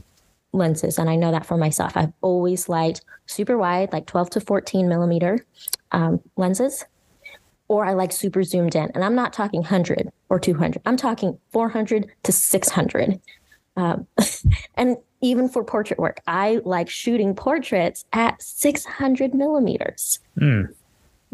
lenses, and I know that for myself. I've always liked super wide, like 12 to 14 millimeter um, lenses, or I like super zoomed in. And I'm not talking 100 or 200, I'm talking 400 to 600. Um, and even for portrait work, I like shooting portraits at 600 millimeters. Mm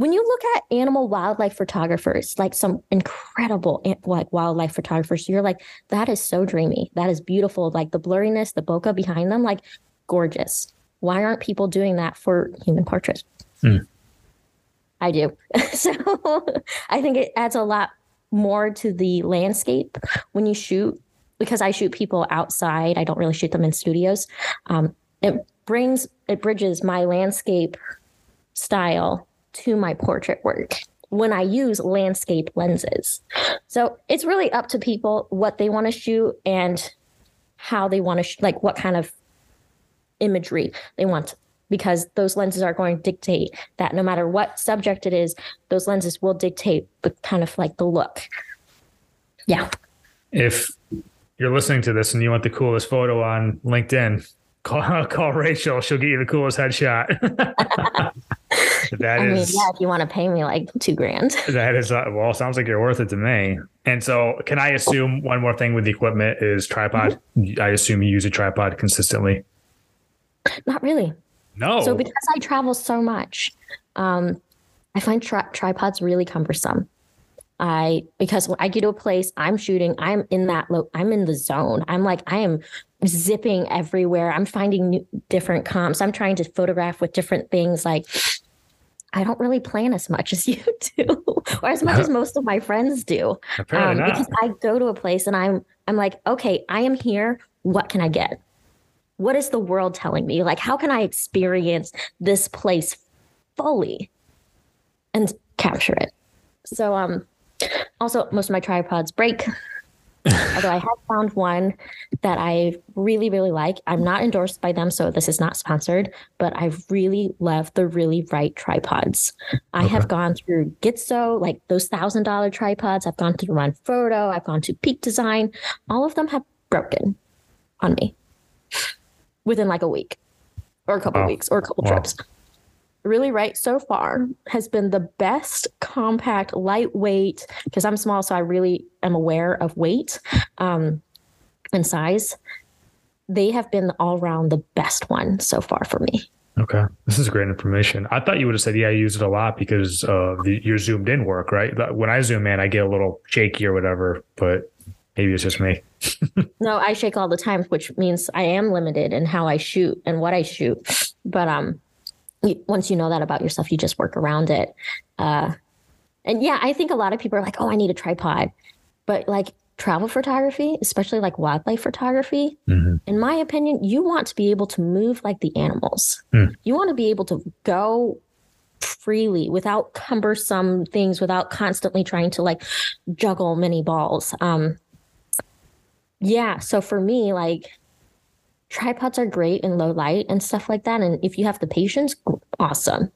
when you look at animal wildlife photographers, like some incredible like wildlife photographers, you're like, that is so dreamy. That is beautiful. Like the blurriness, the bokeh behind them, like gorgeous. Why aren't people doing that for human portraits? Hmm. I do. so I think it adds a lot more to the landscape when you shoot because I shoot people outside. I don't really shoot them in studios. Um, it brings it bridges my landscape style to my portrait work when I use landscape lenses. So it's really up to people what they want to shoot and how they want to, sh- like what kind of imagery they want, because those lenses are going to dictate that no matter what subject it is, those lenses will dictate the kind of like the look. Yeah. If you're listening to this and you want the coolest photo on LinkedIn, call, call Rachel. She'll get you the coolest headshot. that I is, mean, yeah, if you want to pay me like two grand. That is, uh, well, sounds like you're worth it to me. And so, can I assume one more thing with the equipment is tripod? Mm-hmm. I assume you use a tripod consistently. Not really. No. So, because I travel so much, um, I find tri- tripods really cumbersome. I because when I get to a place, I'm shooting. I'm in that. Lo- I'm in the zone. I'm like I am zipping everywhere. I'm finding new, different comps. I'm trying to photograph with different things. Like I don't really plan as much as you do, or as much as most of my friends do. Um, because I go to a place and I'm I'm like, okay, I am here. What can I get? What is the world telling me? Like, how can I experience this place fully and capture it? So, um, also most of my tripods break. Although I have found one that I really, really like. I'm not endorsed by them, so this is not sponsored, but I really love the really right tripods. I okay. have gone through Gitzo, like those thousand dollar tripods. I've gone through Manfrotto. I've gone to Peak Design. All of them have broken on me within like a week or a couple wow. weeks or a couple wow. trips really right so far has been the best compact lightweight because i'm small so i really am aware of weight um, and size. They have been all around the best one so far for me. Okay. This is great information. I thought you would have said yeah i use it a lot because of the, your zoomed in work right? When i zoom in i get a little shaky or whatever but maybe it's just me. No i shake all the time which means i am limited in how i shoot and what i shoot. But um once you know that about yourself, you just work around it. Uh, and yeah, I think a lot of people are like, oh, I need a tripod. But like travel photography, especially like wildlife photography, mm-hmm. in my opinion, you want to be able to move like the animals. Mm. You want to be able to go freely without cumbersome things, without constantly trying to like juggle many balls. Um, yeah. So for me, like tripods are great in low light and stuff like that. And if you have the patience, awesome.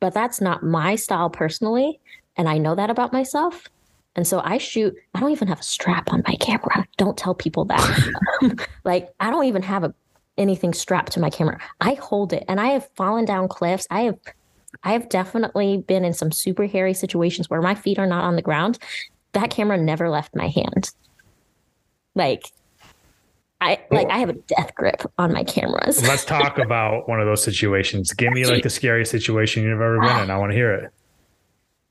But that's not my style personally. And I know that about myself. And so I shoot, I don't even have a strap on my camera. Don't tell people that. like, I don't even have a, anything strapped to my camera. I hold it and I have fallen down cliffs. I have I have definitely been in some super hairy situations where my feet are not on the ground. That camera never left my hand. Like I like I have a death grip on my cameras. Let's talk about one of those situations. Give me like the scariest situation you've ever been in. I want to hear it.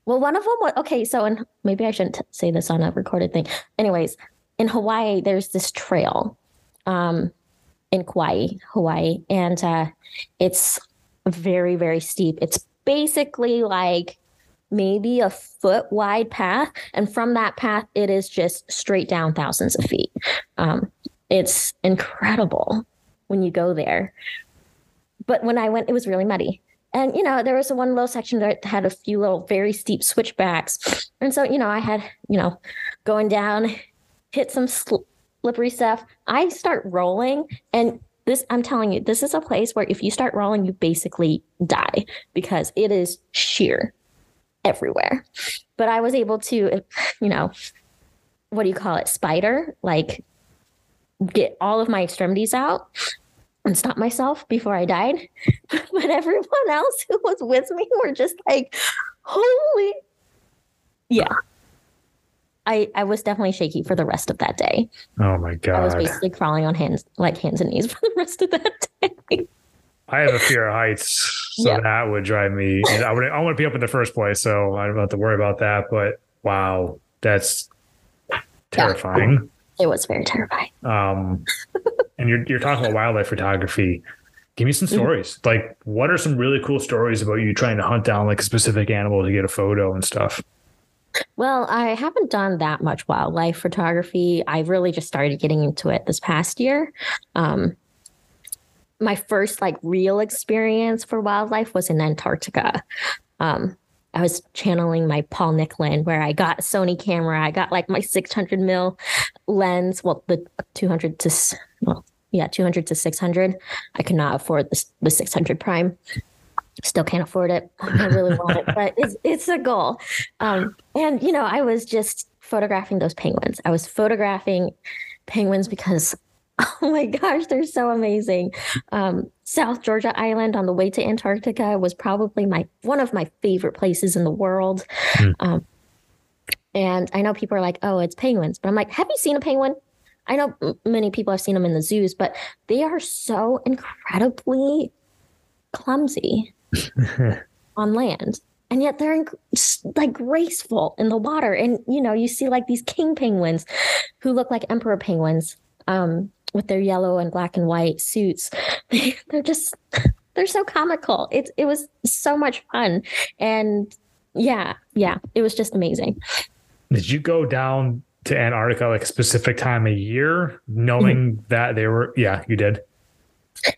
Well, one of them was okay. So, and maybe I shouldn't say this on a recorded thing. Anyways, in Hawaii, there's this trail, um, in Kauai, Hawaii, and uh, it's very, very steep. It's basically like maybe a foot wide path, and from that path, it is just straight down thousands of feet. Um, it's incredible when you go there. But when I went, it was really muddy. And, you know, there was one little section that had a few little very steep switchbacks. And so, you know, I had, you know, going down, hit some slippery stuff. I start rolling and this i'm telling you this is a place where if you start rolling you basically die because it is sheer everywhere but i was able to you know what do you call it spider like get all of my extremities out and stop myself before I died. but everyone else who was with me were just like, holy. Yeah. I, I was definitely shaky for the rest of that day. Oh my god! I was basically crawling on hands, like hands and knees, for the rest of that day. I have a fear of heights, so yep. that would drive me. And I would I want to be up in the first place, so I don't have to worry about that. But wow, that's terrifying. Yeah, it was very terrifying. Um, and you're you're talking about wildlife photography. Give me some mm-hmm. stories. Mm-hmm. Like, what are some really cool stories about you trying to hunt down like a specific animal to get a photo and stuff? Well, I haven't done that much wildlife photography. I really just started getting into it this past year. Um, my first like real experience for wildlife was in Antarctica. Um, I was channeling my Paul Nicklen, where I got Sony camera. I got like my 600 mil lens. Well, the 200 to well, yeah, 200 to 600. I could not afford the, the 600 prime still can't afford it. I really want it, but it's it's a goal. Um, and you know, I was just photographing those penguins. I was photographing penguins because oh my gosh, they're so amazing. Um, South Georgia Island on the way to Antarctica was probably my one of my favorite places in the world. Mm. Um, and I know people are like, "Oh, it's penguins," but I'm like, "Have you seen a penguin?" I know many people have seen them in the zoos, but they are so incredibly clumsy. on land and yet they're like graceful in the water and you know you see like these king penguins who look like emperor penguins um, with their yellow and black and white suits they're just they're so comical it, it was so much fun and yeah yeah it was just amazing did you go down to antarctica like a specific time of year knowing mm-hmm. that they were yeah you did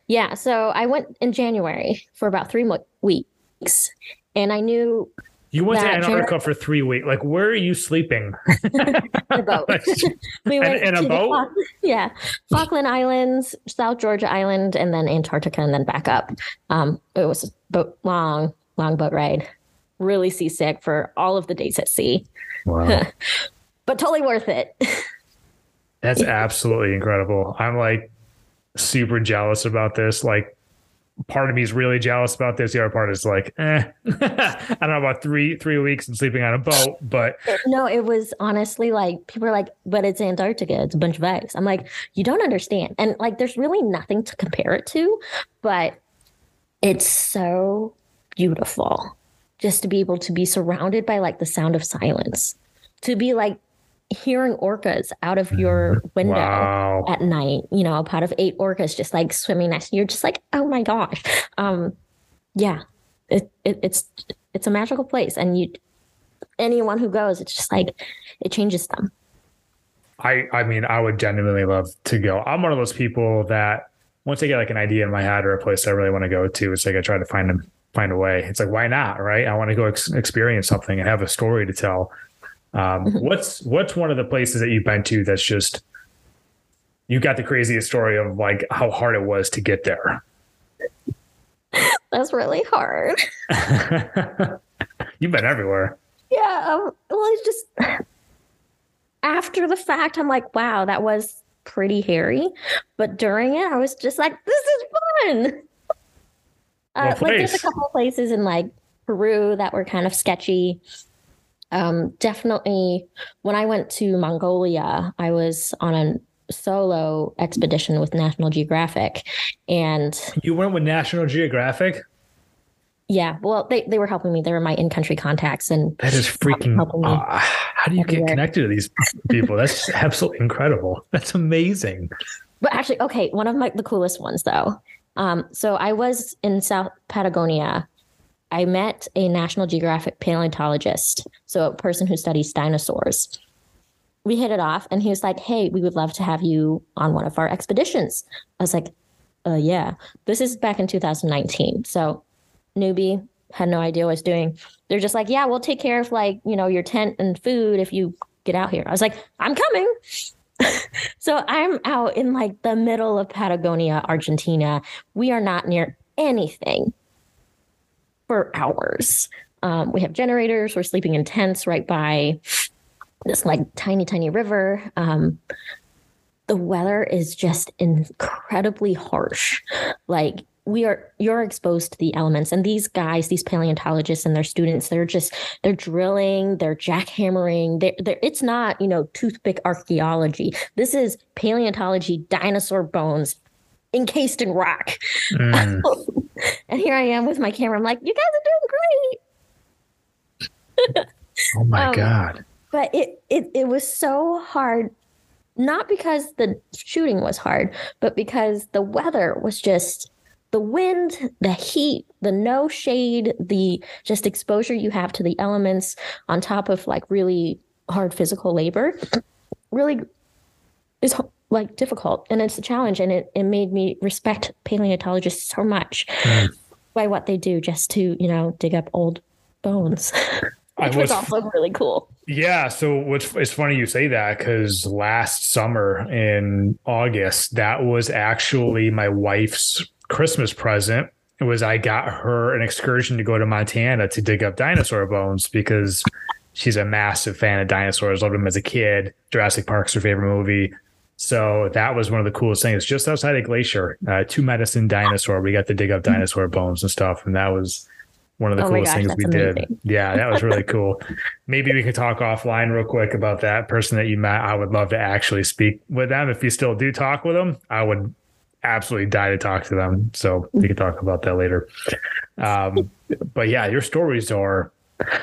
yeah. So I went in January for about three mo- weeks, and I knew. You went to Antarctica for three weeks. Like, where are you sleeping? a boat. we went in, in a boat. Falk- yeah, Falkland Islands, South Georgia Island, and then Antarctica, and then back up. Um, it was a boat, long, long boat ride. Really seasick for all of the days at sea. Wow. but totally worth it. That's absolutely incredible. I'm like, super jealous about this. Like, part of me is really jealous about this. The other part is like, eh, I don't know about three three weeks and sleeping on a boat, but no, it was honestly like people are like, but it's Antarctica, it's a bunch of ice. I'm like, you don't understand, and like, there's really nothing to compare it to, but it's so beautiful just to be able to be surrounded by like the sound of silence, to be like hearing orcas out of your mm-hmm. window wow. at night, you know, a pot of eight orcas just like swimming next to you. You're just like, oh my gosh. Um, yeah, it, it, it's, it's a magical place. And you, anyone who goes, it's just like, it changes them. I, I mean, I would genuinely love to go. I'm one of those people that once I get like an idea in my head or a place I really want to go to, it's like I try to find them, find a way. It's like, why not? Right. I want to go ex- experience something and have a story to tell um, what's what's one of the places that you've been to that's just you got the craziest story of like how hard it was to get there? That's really hard. You've been everywhere. Yeah. Um, well, it's just after the fact, I'm like, wow, that was pretty hairy. But during it, I was just like, this is fun. Uh, like there's a couple of places in like Peru that were kind of sketchy um, definitely when I went to Mongolia, I was on a solo expedition with National Geographic. And you went with National Geographic? Yeah, well, they, they were helping me. They were my in country contacts, and that is freaking. Uh, how do you everywhere. get connected to these people? That's absolutely incredible. That's amazing. But actually, okay, one of my the coolest ones though. Um, so I was in South Patagonia I met a National Geographic paleontologist, so a person who studies dinosaurs. We hit it off, and he was like, "Hey, we would love to have you on one of our expeditions." I was like, "Uh, yeah." This is back in 2019, so newbie had no idea what I was doing. They're just like, "Yeah, we'll take care of like you know your tent and food if you get out here." I was like, "I'm coming." so I'm out in like the middle of Patagonia, Argentina. We are not near anything for hours. Um, we have generators. We're sleeping in tents right by this like tiny, tiny river. Um, the weather is just incredibly harsh. Like we are you're exposed to the elements and these guys these paleontologists and their students they're just they're drilling they're jackhammering they're, they're, it's not you know toothpick archaeology this is paleontology dinosaur bones encased in rock. Mm. and here i am with my camera. I'm like you guys are doing great. Oh my um, god. but it, it it was so hard not because the shooting was hard but because the weather was just the wind, the heat, the no shade, the just exposure you have to the elements on top of like really hard physical labor really is like difficult and it's a challenge and it, it made me respect paleontologists so much mm. by what they do just to you know dig up old bones which was, was, also really cool yeah so what's it's funny you say that because last summer in august that was actually my wife's Christmas present It was I got her an excursion to go to Montana to dig up dinosaur bones because she's a massive fan of dinosaurs. Loved them as a kid. Jurassic Park's her favorite movie. So that was one of the coolest things. Just outside of Glacier, uh, two medicine dinosaur. We got to dig up dinosaur bones and stuff, and that was one of the oh coolest gosh, things we amazing. did. Yeah, that was really cool. Maybe we could talk offline real quick about that person that you met. I would love to actually speak with them. If you still do talk with them, I would absolutely die to talk to them. So we can talk about that later. Um, but yeah, your stories are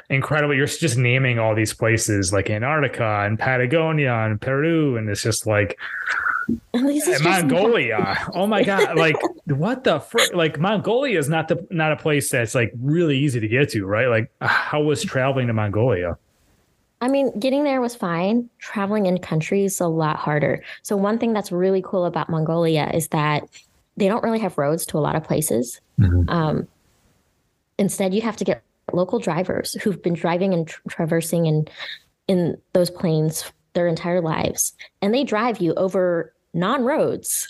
incredible. You're just naming all these places like Antarctica and Patagonia and Peru, and it's just like Mongolia. oh my god! Like what the frick? Like Mongolia is not the not a place that's like really easy to get to, right? Like how was traveling to Mongolia? I mean, getting there was fine. Traveling in country is a lot harder. So, one thing that's really cool about Mongolia is that they don't really have roads to a lot of places. Mm-hmm. Um, instead, you have to get local drivers who've been driving and tra- traversing in in those plains their entire lives, and they drive you over non roads,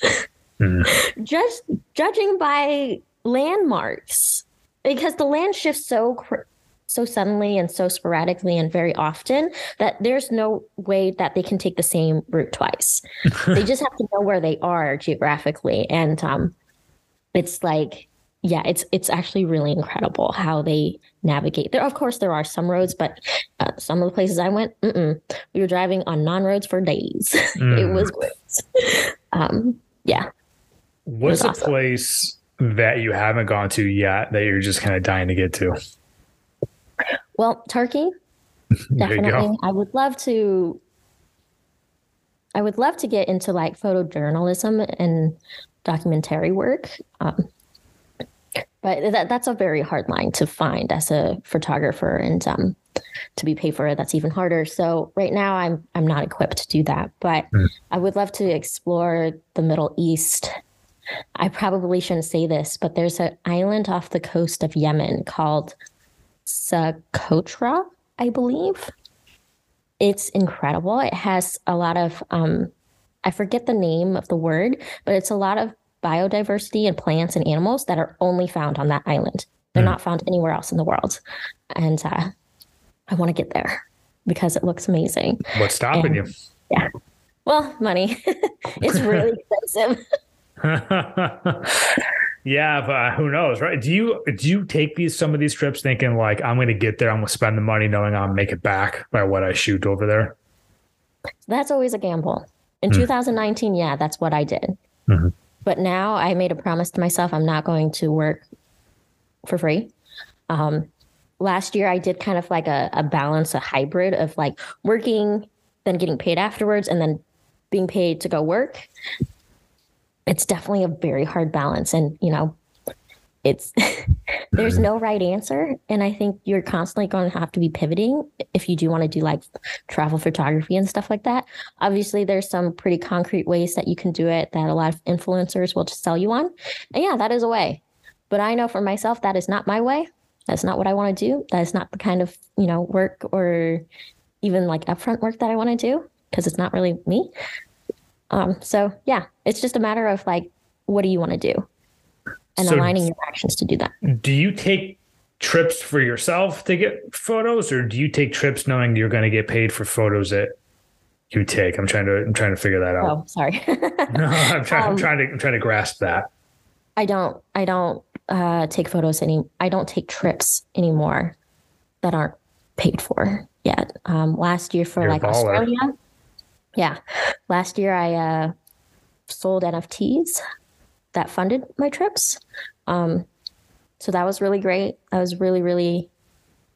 mm-hmm. just judging by landmarks because the land shifts so cr- so suddenly and so sporadically and very often that there's no way that they can take the same route twice. they just have to know where they are geographically. And um, it's like, yeah, it's it's actually really incredible how they navigate. There, of course, there are some roads, but uh, some of the places I went, we were driving on non roads for days. Mm. it was great. Um, yeah. What's a awesome. place that you haven't gone to yet that you're just kind of dying to get to? Well, Turkey, definitely. I would love to. I would love to get into like photojournalism and documentary work. Um, but that, that's a very hard line to find as a photographer and um, to be paid for it that's even harder so right now i'm i'm not equipped to do that but mm. i would love to explore the middle east i probably shouldn't say this but there's an island off the coast of yemen called Socotra, I believe. It's incredible. It has a lot of, um, I forget the name of the word, but it's a lot of biodiversity and plants and animals that are only found on that island. They're mm. not found anywhere else in the world. And uh, I want to get there because it looks amazing. What's stopping and, you? Yeah. Well, money. it's really expensive. Yeah, but who knows, right? Do you do you take these some of these trips thinking like I'm going to get there, I'm going to spend the money, knowing I'll make it back by what I shoot over there? That's always a gamble. In mm 2019, yeah, that's what I did. Mm-hmm. But now I made a promise to myself I'm not going to work for free. Um, last year I did kind of like a, a balance, a hybrid of like working, then getting paid afterwards, and then being paid to go work it's definitely a very hard balance and you know it's there's no right answer. And i think you're constantly going to have to be pivoting if you do want to do like travel photography and stuff like that. Obviously there's some pretty concrete ways that you can do it that a lot of influencers will just sell you on. And yeah that is a way. But i know for myself that is not my way. That's not what i want to do. That is not the kind of you know work or even like upfront work that i want to do because it's not really me. Um, so yeah, it's just a matter of like, what do you want to do, and so aligning your actions to do that. Do you take trips for yourself to get photos, or do you take trips knowing you're going to get paid for photos that you take? I'm trying to I'm trying to figure that out. Oh, sorry. no, I'm trying Um, I'm trying to I'm trying to grasp that. I don't I don't uh, take photos any. I don't take trips anymore that aren't paid for yet. Um, last year for like baller. Australia, yeah. Last year I uh, sold NFTs that funded my trips. Um, so that was really great. I was really really.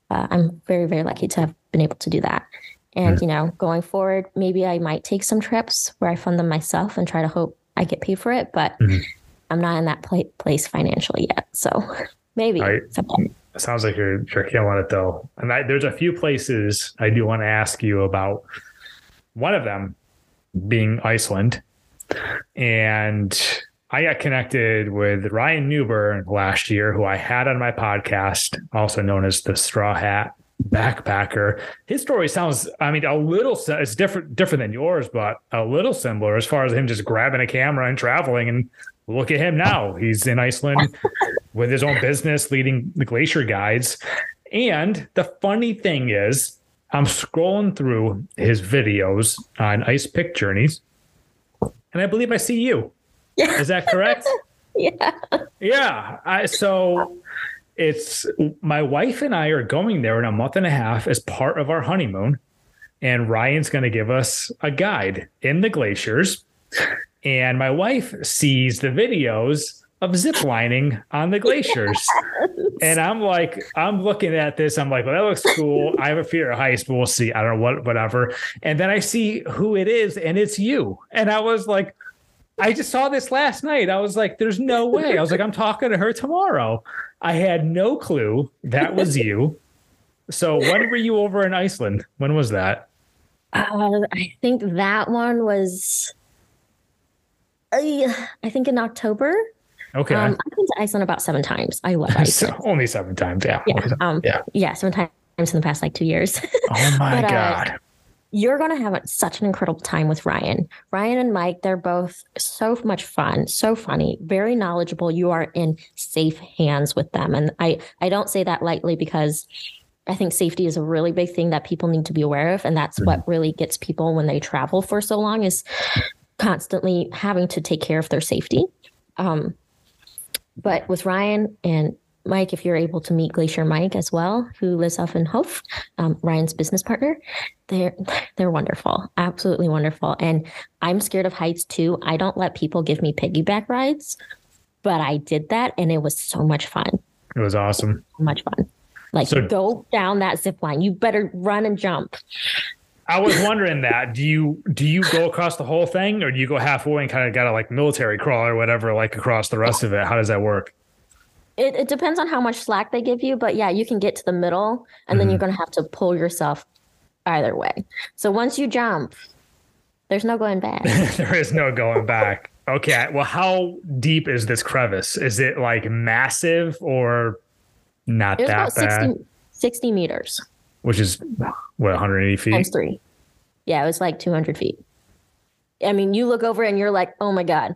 Uh, I'm very very lucky to have been able to do that. And Hmm. you know, going forward, maybe I might take some trips where I fund them myself and try to hope I get paid for it. But Mhm. I'm not in that pla- place financially yet. So maybe I- It sounds like you're you're killing it though. And I, there's a few places I do want to ask you about. One of them being Iceland, and I got connected with Ryan Newburn last year, who I had on my podcast, also known as the Straw Hat Backpacker. His story sounds, I mean, a little it's different different than yours, but a little similar as far as him just grabbing a camera and traveling. And look at him now; he's in Iceland with his own business, leading the glacier guides. And the funny thing is, I'm scrolling through his videos on Ice Pic Journeys, and I believe I see you. Yeah. Is that correct? Yeah. yeah. I, so it's my wife and I are going there in a month and a half as part of our honeymoon. And Ryan's going to give us a guide in the glaciers. And my wife sees the videos of zip lining on the glaciers. And I'm like, I'm looking at this. I'm like, well, that looks cool. I have a fear of heights, but we'll see. I don't know what, whatever. And then I see who it is, and it's you. And I was like, I just saw this last night. I was like, there's no way. I was like, I'm talking to her tomorrow. I had no clue that was you. So when were you over in Iceland? When was that? Uh, I think that one was, uh, I think in October. Okay. Um, I've been to Iceland about seven times. I love Iceland. so only seven times. Yeah. yeah. Um, Yeah. yeah. Seven times in the past like two years. Oh my But, uh, God. You're going to have such an incredible time with Ryan. Ryan and Mike, they're both so much fun, so funny, very knowledgeable. You are in safe hands with them. And I, I don't say that lightly because I think safety is a really big thing that people need to be aware of. And that's what really gets people when they travel for so long is constantly having to take care of their safety. Um, but with Ryan and Mike, if you're able to meet Glacier Mike as well, who lives up in Hof, um, Ryan's business partner, they're they're wonderful, absolutely wonderful. And I'm scared of heights too. I don't let people give me piggyback rides, but I did that, and it was so much fun, It was awesome. so much fun. Like So- go down that zip line, you better run and jump. I was wondering that. Do you do you go across the whole thing or do you go halfway and kind of got to like military crawl or whatever, like across the rest of it? How does that work? It, it depends on how much slack they give you, but yeah, you can get to the middle, and then you're mm-hmm. going to have to pull yourself either way. So once you jump, there's no going back. there is no going back. Okay. Well, how deep is this crevice? Is it like massive or not It was that about bad? 60, 60 meters Which is what 180 feet. times three. Yeah, it was like 200 feet. I mean, you look over and you're like, oh my God.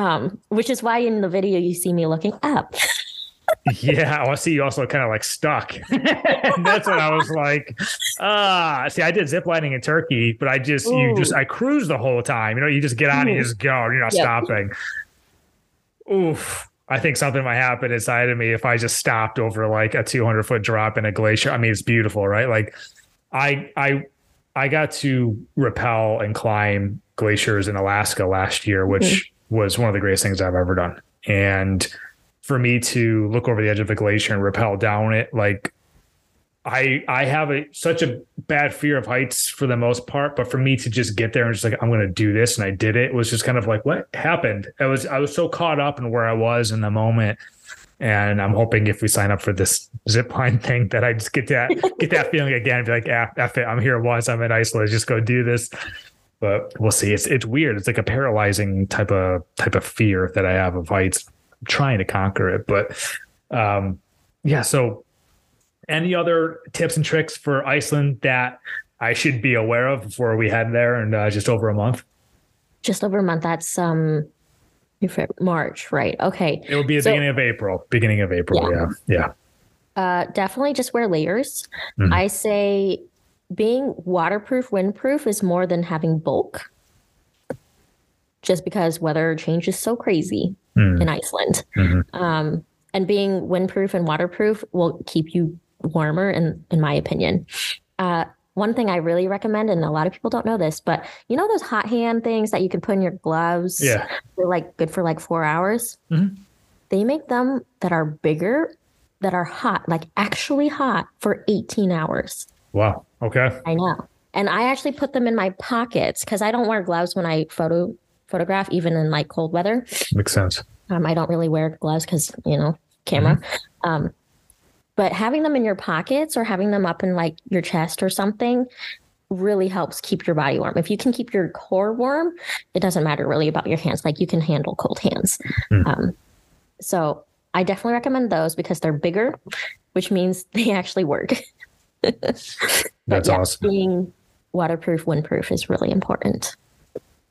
Um, which is why in the video you see me looking up. Yeah, I see you also kind of like stuck. and that's what I was like. Ah, see, I did zip lining in Turkey, but I just you just I cruise the whole time. You know, you just get on, and you just go, you're not Yep. stopping. Oof. I think something might happen inside of me if I just stopped over like a 200 foot drop in a glacier. I mean, it's beautiful, right? Like, I I I got to rappel and climb glaciers in Alaska last year, which was one of the greatest things I've ever done. And for me to look over the edge of the glacier and rappel down it, like I I have a such a bad fear of heights for the most part, but for me to just get there and just like I'm to do this and I did it, it was just kind of like what happened. I was I was so caught up in where I was in the moment. And I'm hoping if we sign up for this zip line thing that I just get that get that feeling again be like, ah, F it, I'm here once, I'm in Iceland, just go do this. But we'll see. It's it's weird. It's like a paralyzing type of type of fear that I have of heights. I'm trying to conquer it. But um yeah, so any other tips and tricks for Iceland that I should be aware of before we head there in uh, just over a month? Just over a month. That's um March, right? Okay. It will be the So- beginning of April. Beginning of April. Yeah. Yeah. Uh, definitely just wear layers. Mhm. I say being waterproof, windproof is more than having bulk. Just because weather change is so crazy mm. in Iceland. Mm-hmm. Um, and being windproof and waterproof will keep you warmer, in, in my opinion. Uh, one thing I really recommend, and a lot of people don't know this, but you know those hot hand things that you can put in your gloves? Yeah. They're like good for like four hours. Mm-hmm. They make them that are bigger, that are hot, like actually hot for 18 hours. Wow. Okay. I know. And I actually put them in my pockets because I don't wear gloves when I photo photograph, even in like cold weather. Makes sense. Um, I don't really wear gloves because, you know, camera. Mm-hmm. Um, but having them in your pockets or having them up in like your chest or something really helps keep your body warm. If you can keep your core warm, it doesn't matter really about your hands. Like you can handle cold hands. Mm. Um, so I definitely recommend those because they're bigger, which means they actually work. That's yeah, awesome. Being waterproof, windproof is really important.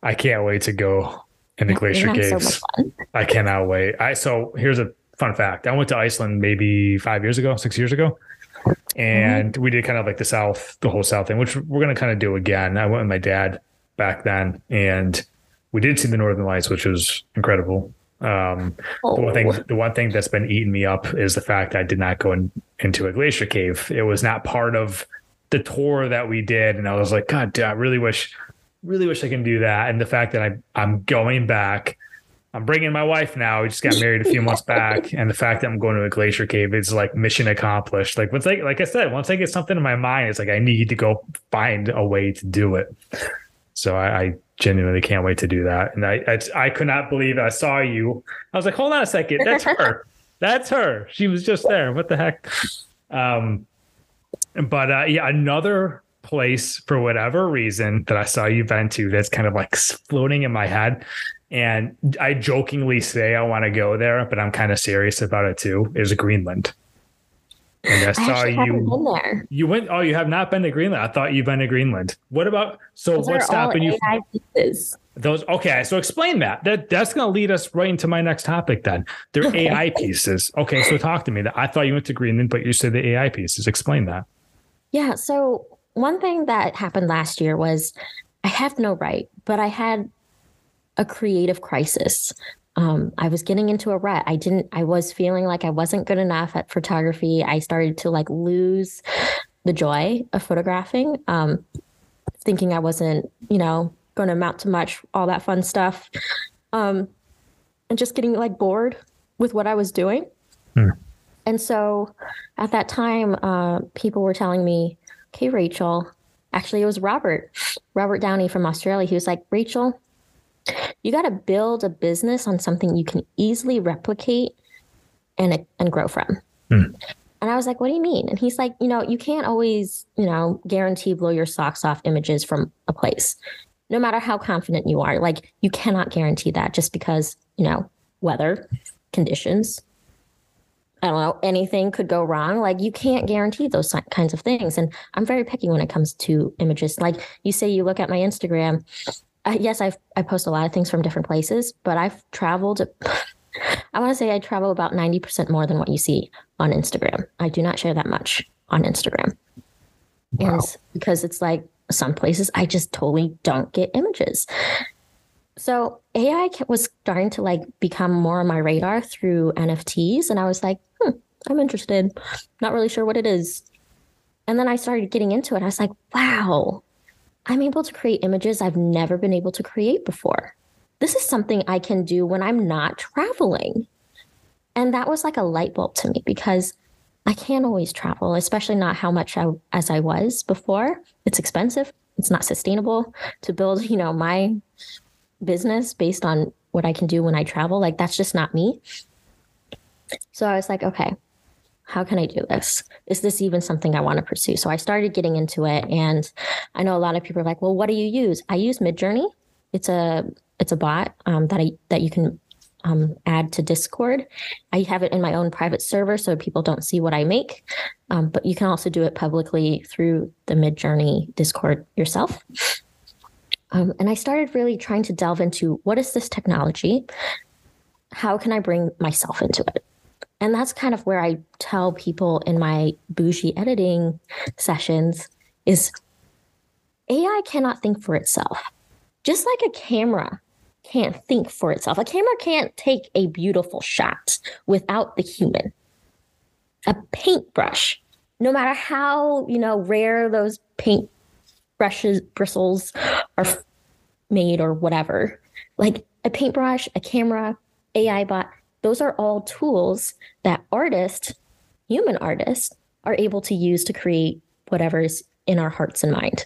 I can't wait to go in the glacier caves. So I cannot wait. I so here's a fun fact. I went to Iceland maybe five years ago, six years ago. And mm-hmm. we did kind of like the South, the whole South thing, which we're going to kind of do again. I went with my dad back then and we did see the Northern Lights, which was incredible. Um, oh. the one thing, oh. the one thing that's been eating me up is the fact I did not go in, into a glacier cave. It was not part of the tour that we did. And I was like, God, I really wish, really wish I can do that. And the fact that I, I'm going back, I'm bringing my wife now. We just got married a few months back, and the fact that I'm going to a glacier cave is like mission accomplished. Like once I, like I said, once I get something in my mind, it's like I need to go find a way to do it. So I, I genuinely can't wait to do that. And I, I, I could not believe I saw you. I was like, hold on a second, that's her. that's her. She was just there. What the heck? Um, but uh, yeah, another place for whatever reason that I saw you been to that's kind of like floating in my head and I jokingly say I want to go there, but I'm kind of serious about it too. Is Greenland. And I saw I you. there. You went. Oh, you have not been to Greenland. I thought you've been to Greenland. What about? So Those what's stopping you? AI pieces. Those. Okay, so explain that. That that's going to lead us right into my next topic. Then they're. AI pieces. Okay, so talk to me. I thought you went to Greenland, but you said the AI pieces. Explain that. Yeah. So one thing that happened last year was I have no right, but I had a creative crisis. Um, I was getting into a rut. I didn't, I was feeling like I wasn't good enough at photography. I started to like lose the joy of photographing, um, thinking I wasn't, you know, going to amount to much, all that fun stuff. Um, and just getting like bored with what I was doing. Hmm. And so at that time, uh, people were telling me, okay, Rachel, actually, it was Robert, Robert Downey from Australia. He was like, Rachel, you got to build a business on something you can easily replicate and and grow from. Mm. And I was like, what do you mean? And he's like, you know, you can't always, you know, guarantee blow your socks off images from a place. No matter how confident you are, like you cannot guarantee that just because, you know, weather conditions, I don't know, anything could go wrong. Like you can't guarantee those kinds of things. And I'm very picky when it comes to images. Like you say, you look at my Instagram uh, yes, I've I post a lot of things from different places, but I've traveled. I want to say I travel about ninety percent more than what you see on Instagram. I do not share that much on Instagram, wow. and because it's like some places I just totally don't get images. So AI was starting to like become more on my radar through NFTs, and I was like, I'm interested. Not really sure what it is. And then I started getting into it. I was like, wow, I'm able to create images I've never been able to create before. This is something I can do when I'm not traveling. And that was like a light bulb to me because I can't always travel, especially not how much I, as I was before. It's expensive. It's not sustainable to build, you know, my business based on what I can do when I travel. Like that's just not me. So I was like, okay, how can I do this? Is this even something I want to pursue? So I started getting into it. And I know a lot of people are like, well, what do you use? I use Midjourney. It's a it's a bot um, that I that you can um, add to Discord. I have it in my own private server so people don't see what I make. Um, but you can also do it publicly through the Midjourney Discord yourself. Um, and I started really trying to delve into what is this technology? How can I bring myself into it? And that's kind of where I tell people in my budgie editing sessions is AI cannot think for itself. Just like a camera can't think for itself. A camera can't take a beautiful shot without the human. A paintbrush, no matter how, you know, rare those paint brushes bristles are made or whatever. Like a paintbrush, a camera, AI bot, those are all tools that artists, human artists, are able to use to create whatever's in our hearts and mind.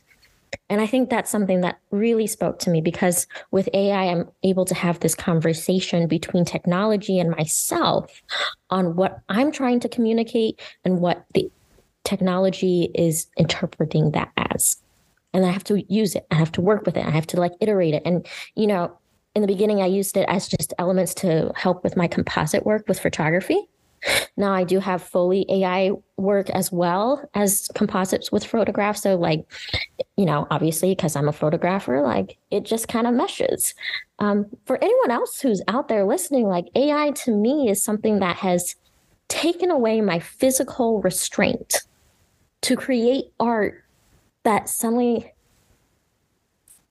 And I think that's something that really spoke to me because with AI, I'm able to have this conversation between technology and myself on what I'm trying to communicate and what the technology is interpreting that as. And I have to use it. I have to work with it. I have to like iterate it. And, you know, in the beginning, I used it as just elements to help with my composite work with photography. Now I do have fully AI work as well as composites with photographs. So like, you know, obviously because I'm a photographer, like it just kind of meshes. Um, for anyone else who's out there listening, like AI to me is something that has taken away my physical restraint to create art that suddenly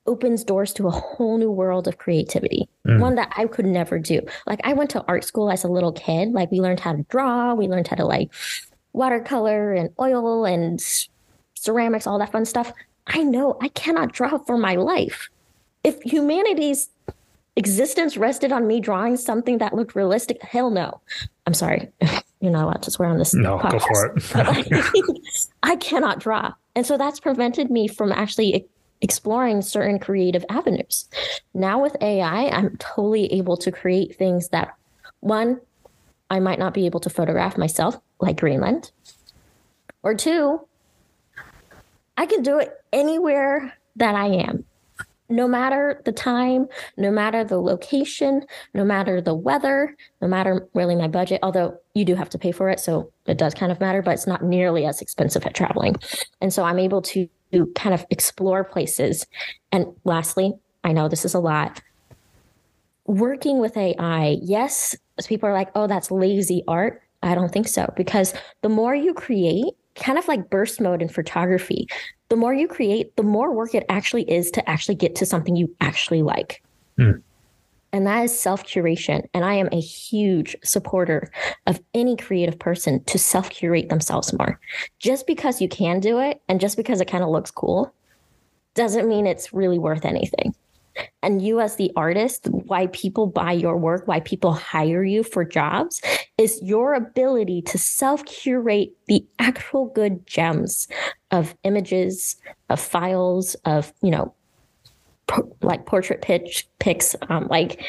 opens doors to a whole new world of creativity, mm. one that I could never do. Like I went to art school as a little kid. Like we learned how to draw, we learned how to like watercolor and oil and ceramics, all that fun stuff. I know I cannot draw for my life. If humanity's existence rested on me drawing something that looked realistic, hell no. I'm sorry. You're not allowed to swear on this. No, podcast. go for it. I cannot draw. And so that's prevented me from actually exploring certain creative avenues. Now with AI, I'm totally able to create things that one, I might not be able to photograph myself, like Greenland. Or two, I can do it anywhere that I am. No matter the time, no matter the location, no matter the weather, no matter really my budget, although you do have to pay for it. So it does kind of matter, but it's not nearly as expensive at traveling. And so I'm able to to kind of explore places. And lastly, I know this is a lot. Working with AI, yes, people are like, oh, that's lazy art. I don't think so, because the more you create, kind of like burst mode in photography, the more you create, the more work it actually is to actually get to something you actually like. Mm and that is self curation. And I am a huge supporter of any creative person to self curate themselves more. Just because you can do it and just because it kind of looks cool doesn't mean it's really worth anything. And you, as the artist, why people buy your work, why people hire you for jobs is your ability to self curate the actual good gems of images, of files, of, you know, like portrait pitch pics um, like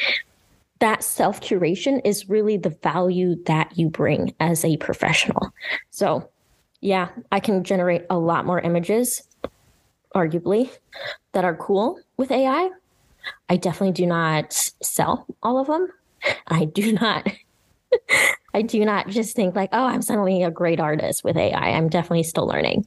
that self curation is really the value that you bring as a professional. So yeah i can generate a lot more images arguably that are cool with ai i. Definitely do not sell all of them. I do not i do not just think like oh i'm suddenly a great artist with ai i'm definitely still learning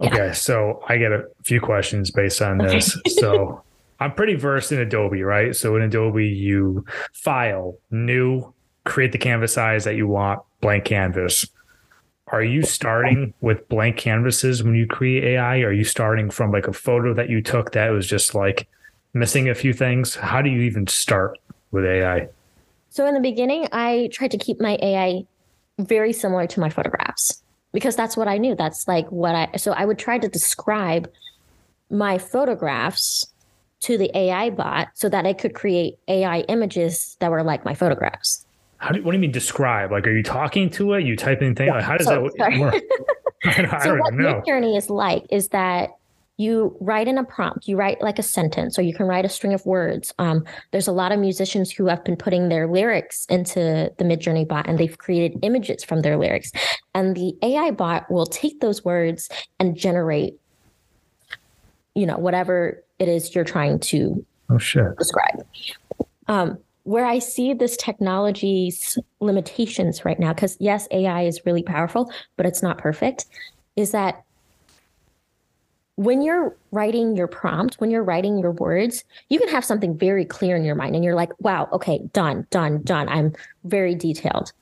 Okay, yeah. so I get a few questions based on this. So I'm pretty versed in Adobe, right? So in Adobe, you file new, create the canvas size that you want, blank canvas. Are you starting with blank canvases when you create AI? Are you starting from like a photo that you took that was just like missing a few things? How do you even start with AI? So in the beginning, I tried to keep my AI very similar to my photographs because that's what I knew. That's like what I, so I would try to describe my photographs to the AI bot so that it could create AI images that were like my photographs. How do, what do you mean describe? Like, are you talking to it? You typing things? Yeah, like, how does so, that work? I, I so what Midjourney is like is that you write in a prompt you write like a sentence or you can write a string of words. Um, there's a lot of musicians who have been putting their lyrics into the midjourney bot and they've created images from their lyrics. And the ai bot will take those words and generate you know whatever it is you're trying to oh shit. describe. Um, where I see this technology's limitations right now, because yes, AI is really powerful, but it's not perfect, is that when you're writing your prompt, when you're writing your words, you can have something very clear in your mind and you're like, wow, okay, done, done, done. I'm very detailed.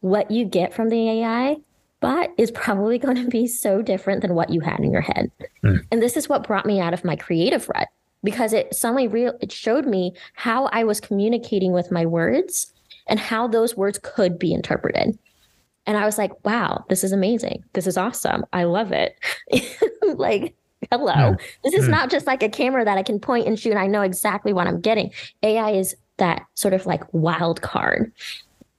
What you get from the AI bot is probably going to be so different than what you had in your head. Mm. And this is what brought me out of my creative rut because it suddenly real it showed me how I was communicating with my words and how those words could be interpreted. And I was like, wow, this is amazing. This is awesome. I love it. like, hello. Mm. This is mm. not just like a camera that I can point and shoot. I know exactly what I'm getting. AI is that sort of like wild card.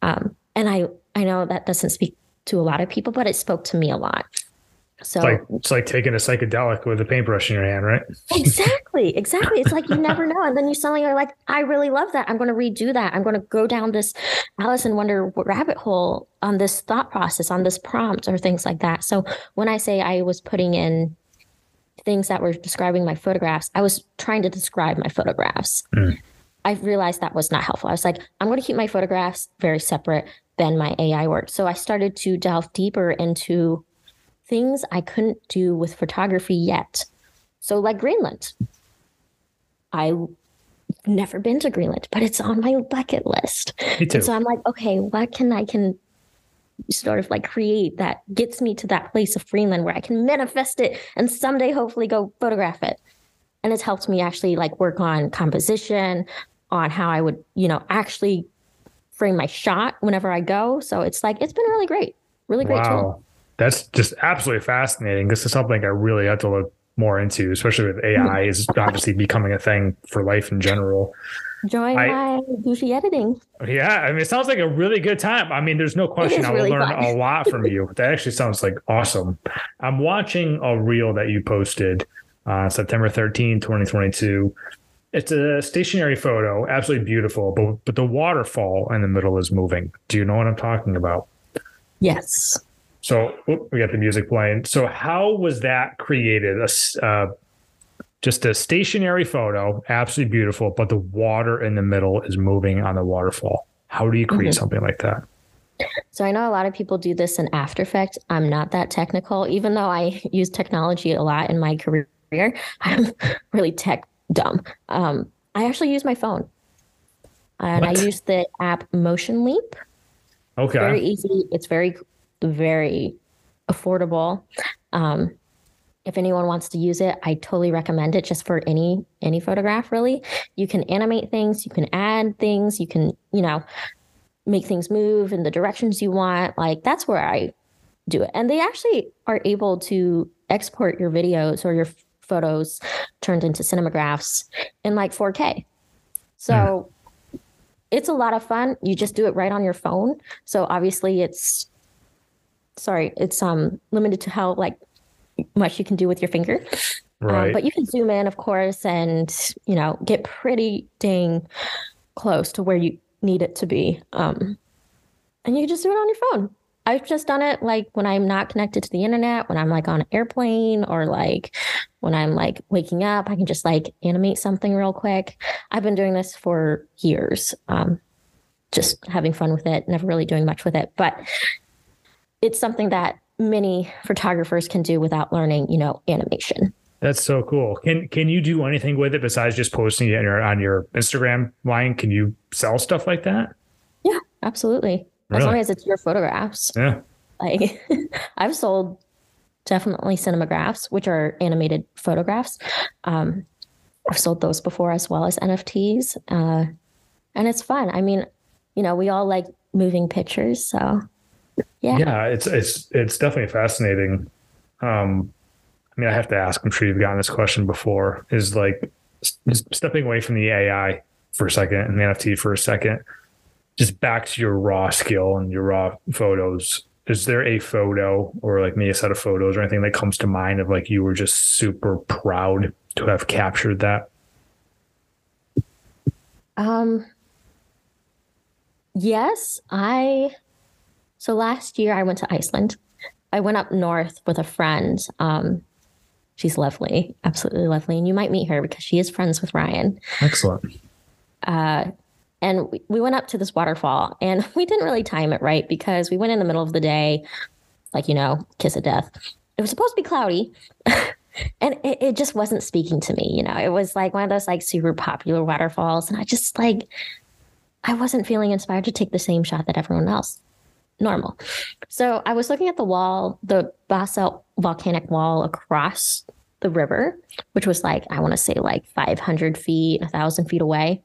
Um, and I, I know that doesn't speak to a lot of people, but it spoke to me a lot. So it's like, it's like taking a psychedelic with a paintbrush in your hand, right? exactly. Exactly. It's like you never know. And then you suddenly are like, I really love that. I'm going to redo that. I'm going to go down this Alice in Wonder rabbit hole on this thought process, on this prompt, or things like that. So when I say I was putting in things that were describing my photographs, I was trying to describe my photographs. Mm. I realized that was not helpful. I was like, I'm going to keep my photographs very separate than my AI work. So I started to delve deeper into things I couldn't do with photography yet. So, like Greenland, I've never been to Greenland, but it's on my bucket list. Me too. And so I'm like, okay, what can I can sort of like create that gets me to that place of Greenland where I can manifest it and someday hopefully go photograph it. And it's helped me actually like work on composition, on how I would, you know, actually frame my shot whenever I go. So it's like it's been really great. Really great wow. tool. That's just absolutely fascinating. This is something I really have to look more into, especially with AI hmm. is obviously becoming a thing for life in general. Join I, my budgie editing. Yeah, I mean, it sounds like a really good time. I mean, there's no question I will really learn fun. a lot from you. That actually sounds like awesome. I'm watching a reel that you posted uh, September 13, 2022. It's a stationary photo, absolutely beautiful, but but the waterfall in the middle is moving. Do you know what I'm talking about? Yes. So we got the music playing. So how was that created? A, uh, just a stationary photo, absolutely beautiful, but the water in the middle is moving on the waterfall. How do you create mm-hmm. something like that? So I know a lot of people do this in After Effects. I'm not that technical, even though I use technology a lot in my career. I'm really tech dumb. Um, I actually use my phone, and what? I use the app Motion Leap. Okay. it's Very easy. It's very very affordable. Um, if anyone wants to use it, I totally recommend it just for any any photograph really. You can animate things, you can add things, you can, you know, make things move in the directions you want. Like that's where I do it. And they actually are able to export your videos or your photos turned into cinemagraphs in like 4K. So mm. it's a lot of fun. You just do it right on your phone. So obviously it's sorry, it's um limited to how like much you can do with your finger. Um, right. Um, but you can zoom in, of course, and you know get pretty dang close to where you need it to be. Um, and you can just do it on your phone. I've just done it like when I'm not connected to the internet, when I'm like on an airplane or like when I'm like waking up, I can just like animate something real quick. I've been doing this for years. Um, just having fun with it, never really doing much with it. But it's something that many photographers can do without learning, you know, animation. That's so cool. Can can you do anything with it besides just posting it on your, on your Instagram line? Can you sell stuff like that? Yeah, absolutely. Really? As long as it's your photographs. Yeah. Like I've sold definitely cinemagraphs, which are animated photographs. Um, I've sold those before as well as NFTs. Uh, and it's fun. I mean, you know, we all like moving pictures, so yeah. Yeah it's it's it's definitely fascinating. Um i mean i have to ask i'm sure you've gotten this question before is like stepping away from the ai for a second and the nft for a second just back to your raw skill and your raw photos. Is there a photo or like maybe a set of photos or anything that comes to mind of like you were just super proud to have captured that? Um yes i so last year I went to Iceland. I went up north with a friend. Um, she's lovely, absolutely lovely, and you might meet her because she is friends with Ryan. Excellent. Uh, and we, we went up to this waterfall, and we didn't really time it right because we went in the middle of the day, like you know, kiss of death. It was supposed to be cloudy. and it, it just wasn't speaking to me you know it was like one of those like super popular waterfalls and i just like i wasn't feeling inspired to take the same shot that everyone else normal. So I was looking at the wall, the basalt volcanic wall across the river, which was like, I want to say like 500 feet, 1,000 feet away.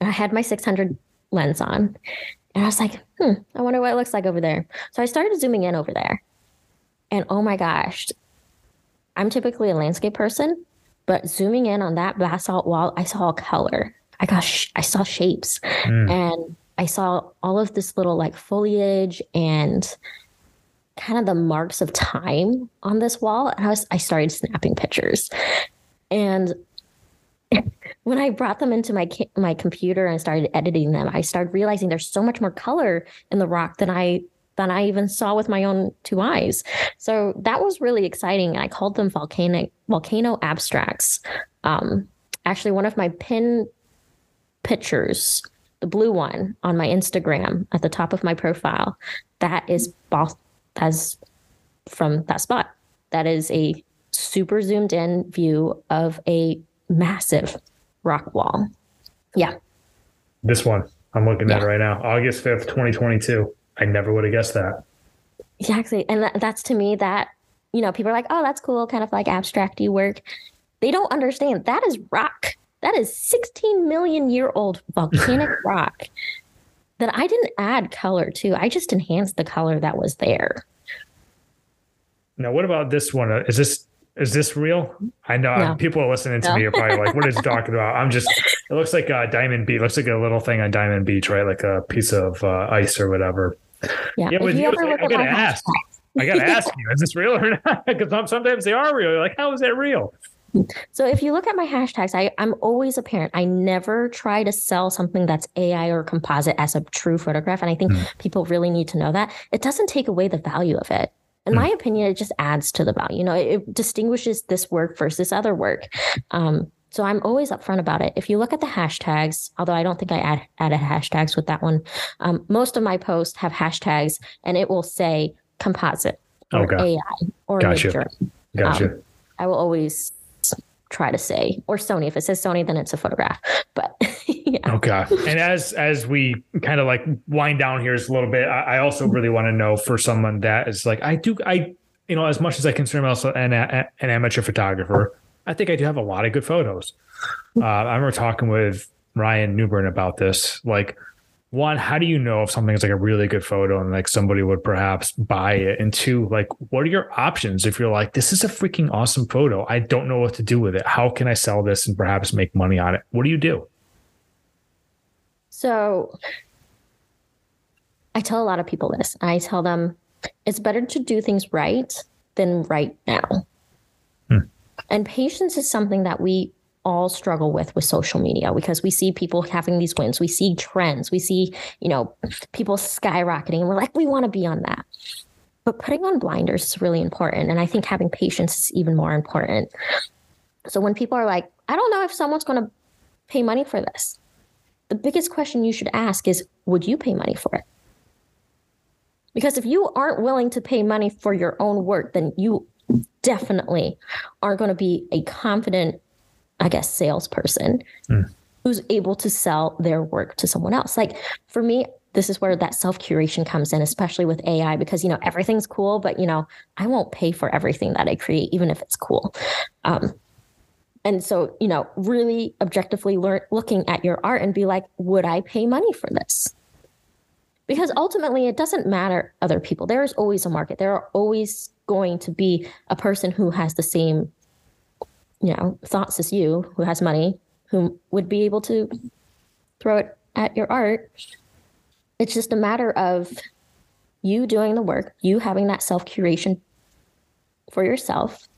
And I had my 600 lens on. And I was like, hmm, I wonder what it looks like over there. So I started zooming in over there. And oh my gosh, I'm typically a landscape person, but zooming in on that basalt wall, I saw color. I got, sh- I saw shapes, mm. and I saw all of this little like foliage and kind of the marks of time on this wall. And I was, I started snapping pictures, and when I brought them into my my computer and started editing them, I started realizing there's so much more color in the rock than I than I even saw with my own two eyes. So that was really exciting. And I called them volcanic volcano abstracts. Um, actually, one of my pin pictures, the blue one on my Instagram at the top of my profile, that is both as from that spot. That is a super zoomed in view of a massive rock wall. Yeah. This one I'm looking yeah. at right now, August 5th, 2022. I never would have guessed that. Exactly. And that, that's to me that, you know, people are like, oh, that's cool, kind of like abstracty work. They don't understand that is rock. That is 16 million year old volcanic rock that I didn't add color to. I just enhanced the color that was there. Now, what about this one? Is this is this real? I know no. people listening to no. me are probably like, "What is talking about?" I'm just. It looks like a Diamond Beach. Looks like a little thing on Diamond Beach, right? Like a piece of uh, ice or whatever. Yeah, yeah but you, you I, I gotta ask. I gotta ask you: Is this real or not? Because sometimes they are real. You're like, how is that real? So if you look at my hashtags, I, I'm always a parent. I never try to sell something that's AI or composite as a true photograph. And I think mm. people really need to know that. It doesn't take away the value of it in my hmm. opinion, it just adds to the value. You know, it, it distinguishes this work versus other work. Um, so I'm always upfront about it. If you look at the hashtags, although I don't think I add, added hashtags with that one, um, most of my posts have hashtags and it will say composite or okay. AI or gotcha. nature. Gotcha. Um, I will always try to say or Sony. If it says Sony, then it's a photograph. But yeah. Okay. And as as we kind of like wind down here a little bit, I, I also really want to know for someone that is like I do I you know as much as I consider myself an an amateur photographer, I think I do have a lot of good photos. Uh, I remember talking with Ryan Newburn about this, like one, how do you know if something is like a really good photo and like somebody would perhaps buy it? And two, like, what are your options if you're like, this is a freaking awesome photo? I don't know what to do with it. How can I sell this and perhaps make money on it? What do you do? So I tell a lot of people this. I tell them it's better to do things right than right now. Hmm. And patience is something that we all struggle with with social media because we see people having these wins. We see trends. We see you know people skyrocketing. And we're like we want to be on that. But putting on blinders is really important and i think having patience is even more important. So when people are like i don't know if someone's going to pay money for this the biggest question you should ask is would you pay money for it? Because if you aren't willing to pay money for your own work then you definitely aren't going to be a confident I guess, salesperson mm. who's able to sell their work to someone else. Like for me, this is where that self curation comes in, especially with AI, because, you know, everything's cool, but, you know, I won't pay for everything that I create, even if it's cool. Um, and so, you know, really objectively learn, looking at your art and be like, would I pay money for this? Because ultimately, it doesn't matter other people. There is always a market. There are always going to be a person who has the same you know, thoughts as you, who has money, who would be able to throw it at your art. It's just a matter of you doing the work, you having that self curation for yourself.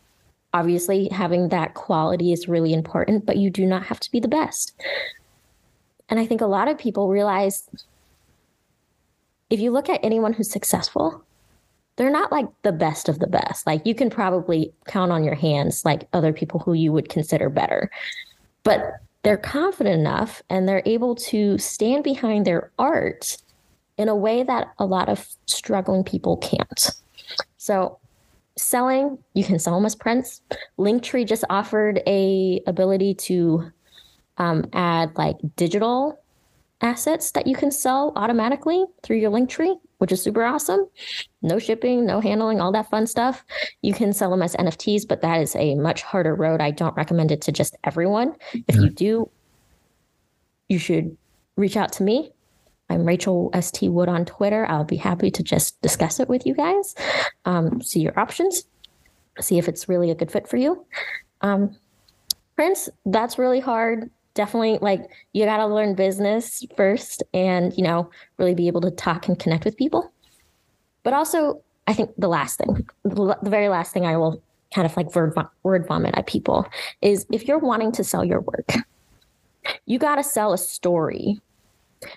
Obviously, having that quality is really important, but you do not have to be the best. And I think a lot of people realize if you look at anyone who's successful, they're not like the best of the best. Like you can probably count on your hands like other people who you would consider better. But they're confident enough and they're able to stand behind their art in a way that a lot of struggling people can't. So selling, you can sell them as prints. Linktree just offered a ability to um, add like digital assets that you can sell automatically through your Linktree, which is super awesome. No shipping, no handling, all that fun stuff. You can sell them as NFTs, but that is a much harder road. I don't recommend it to just everyone. If you do, you should reach out to me. I'm Rachel St Wood on Twitter. I'll be happy to just discuss it with you guys, um, see your options, see if it's really a good fit for you. Um, Prints, that's really hard definitely like you got to learn business first and you know really be able to talk and connect with people. But also i think the last thing the very last thing i will kind of like word, vomit at people is if you're wanting to sell your work you got to sell a story.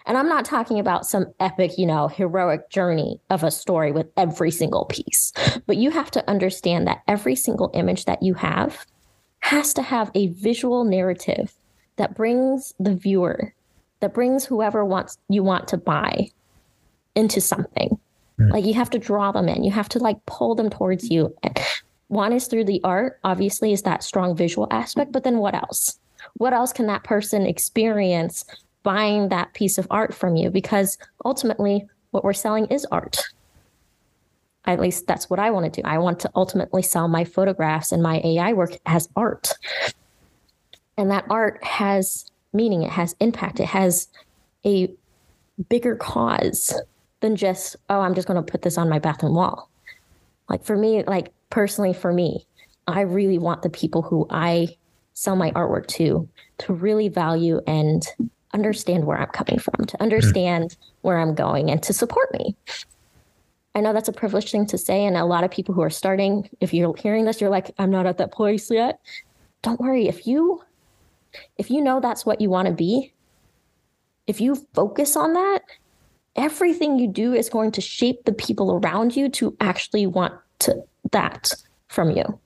And i'm not talking about some epic you know heroic journey of a story with every single piece but you have to understand that every single image that you have has to have a visual narrative that brings the viewer, that brings whoever wants you want to buy into something. Mm. Like you have to draw them in. You have to like pull them towards you. One is through the art, obviously, is that strong visual aspect, but then what else? What else can that person experience buying that piece of art from you? Because ultimately, what we're selling is art. At least that's what I want to do. I want to ultimately sell my photographs and my AI work as art. And that art has meaning, it has impact, it has a bigger cause than just, oh, I'm just going to put this on my bathroom wall. Like for me, like personally, for me, I really want the people who I sell my artwork to to really value and understand where I'm coming from, to understand where I'm going, and to support me. I know that's a privileged thing to say. And a lot of people who are starting, if you're hearing this, you're like, I'm not at that place yet. Don't worry. If you if you know that's what you want to be, if you focus on that, everything you do is going to shape the people around you to actually want to that from you.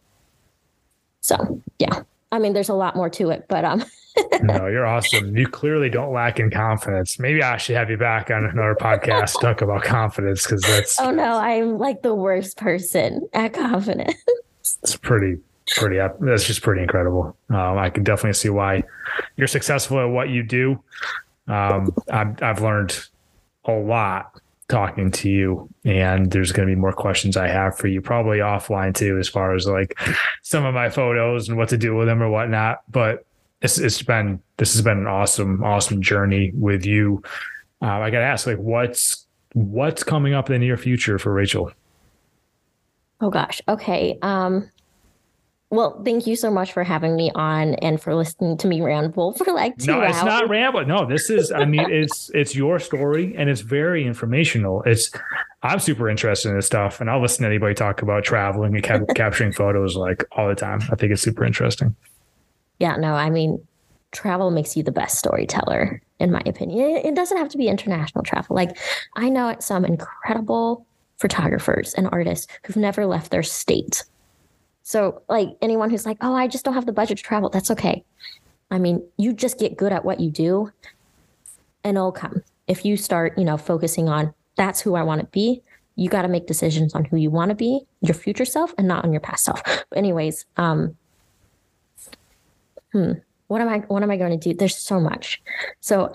So, yeah. I mean, there's a lot more to it, but um No, you're awesome. You clearly don't lack in confidence. Maybe I should have you back on another podcast to talk about confidence because that's Oh no, I'm like the worst person at confidence. It's pretty pretty that's just pretty incredible. Um, I can definitely see why you're successful at what you do. Um, I've, I've learned a lot talking to you and there's going to be more questions I have for you probably offline too, as far as like some of my photos and what to do with them or whatnot. But it's, it's been, this has been an awesome, awesome journey with you. Uh, I got to ask like, what's, what's coming up in the near future for Rachel? Oh gosh. Okay. Um, well, thank you so much for having me on and for listening to me ramble for like two no, hours. it's not ramble. No, this is. I mean, it's it's your story and it's very informational. It's I'm super interested in this stuff, and I'll listen to anybody talk about traveling and cap- capturing photos like all the time. I think it's super interesting. Yeah, no, I mean, travel makes you the best storyteller, in my opinion. It doesn't have to be international travel. Like I know some incredible photographers and artists who've never left their state so, like anyone who's like, oh, I just don't have the budget to travel, that's okay. I mean, you just get good at what you do and it'll come. If you start, you know, focusing on that's who I want to be, you got to make decisions on who you want to be, your future self, and not on your past self. But anyways, um, hmm, what am I? What am I going to do? There's so much. So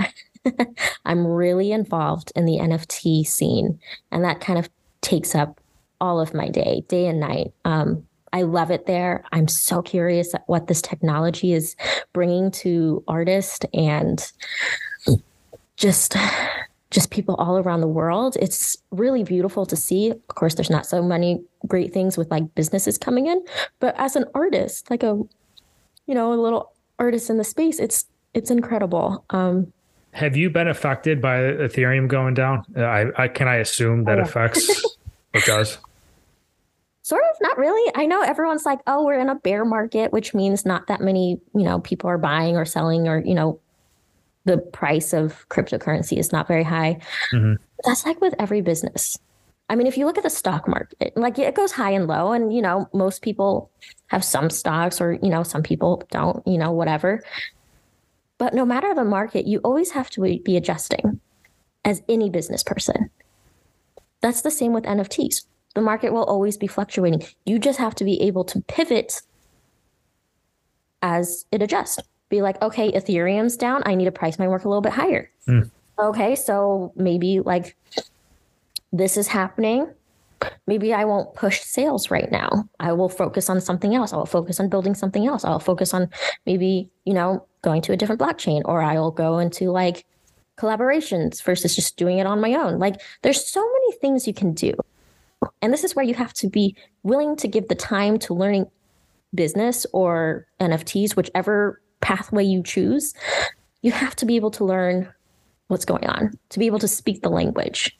I'm really involved in the NFT scene, and that kind of takes up all of my day, day and night. Um, I love it there. I'm so curious at what this technology is bringing to artists and just just people all around the world. It's really beautiful to see. Of course, there's not so many great things with like businesses coming in, but as an artist, like a you know, a little artist in the space, it's it's incredible. Um have you been affected by Ethereum going down? I, I can I assume that oh, yeah. affects it does. Sort of, not really. I know everyone's like, oh, we're in a bear market, which means not that many, you know, people are buying or selling or, you know, the price of cryptocurrency is not very high. Mm-hmm. That's like with every business. I mean, if you look at the stock market, like it goes high and low, and you know, most people have some stocks, or you know, some people don't, you know, whatever. But no matter the market, you always have to be adjusting as any business person. That's the same with NFTs the market will always be fluctuating. You just have to be able to pivot as it adjusts. Be like, okay, Ethereum's down. I need to price my work a little bit higher. Mm. Okay, so maybe like this is happening. Maybe I won't push sales right now. I will focus on something else. I will focus on building something else. I'll focus on maybe, you know, going to a different blockchain or I'll go into like collaborations versus just doing it on my own. Like there's so many things you can do. And this is where you have to be willing to give the time to learning business or NFTs, whichever pathway you choose. You have to be able to learn what's going on, to be able to speak the language.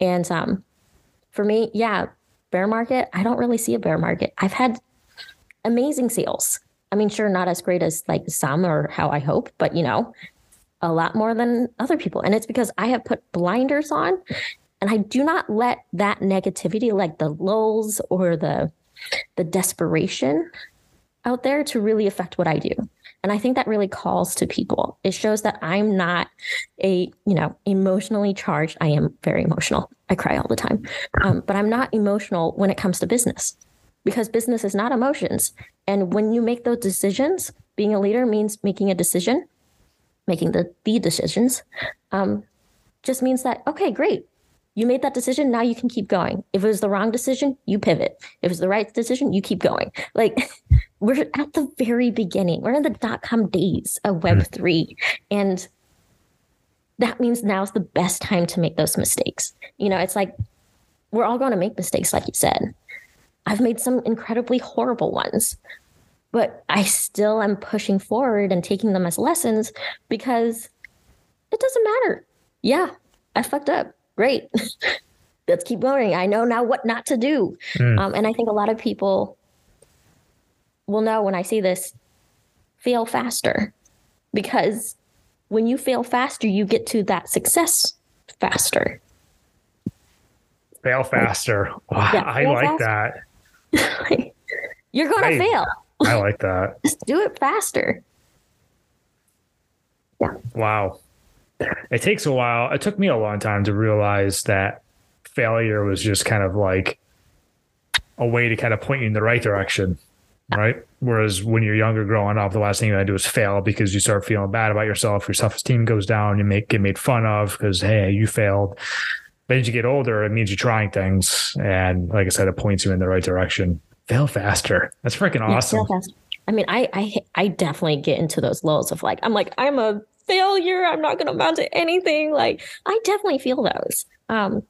And um, for me, yeah, bear market, I don't really see a bear market. I've had amazing sales. I mean, sure, not as great as like some or how I hope, but you know, a lot more than other people. And it's because I have put blinders on and I do not let that negativity, like the lulls or the the desperation out there to really affect what I do. And I think that really calls to people. It shows that I'm not a, you know, emotionally charged. I am very emotional. I cry all the time. Um, but I'm not emotional when it comes to business because business is not emotions. And when you make those decisions, being a leader means making a decision, making the, the decisions, um, just means that, okay, great. You made that decision. Now you can keep going. If it was the wrong decision, you pivot. If it was the right decision, you keep going. Like we're at the very beginning. We're in the dot com days of Web3. Mm. And that means now's the best time to make those mistakes. You know, it's like we're all going to make mistakes, like you said. I've made some incredibly horrible ones, but I still am pushing forward and taking them as lessons because it doesn't matter. Yeah, I fucked up. Great. Let's keep going. I know now what not to do. Mm. Um, and I think a lot of people will know when I see this fail faster because when you fail faster, you get to that success faster. Fail faster. Wow, yeah, I like faster. that. You're going to fail. I like that. Just do it faster. Yeah. Wow. It takes a while. It took me a long time to realize that failure was just kind of like a way to kind of point you in the right direction right? Whereas when you're younger, growing up, the last thing you want to do is fail because you start feeling bad about yourself. Your self esteem goes down. You make get made fun of because hey, you failed. But as you get older, it means you're trying things, and like I said, it points you in the right direction. Fail faster. That's freaking awesome. Yeah, I mean, I I I definitely get into those lows of like I'm like I'm a failure. I'm not going to amount to anything. Like I definitely feel those. Um,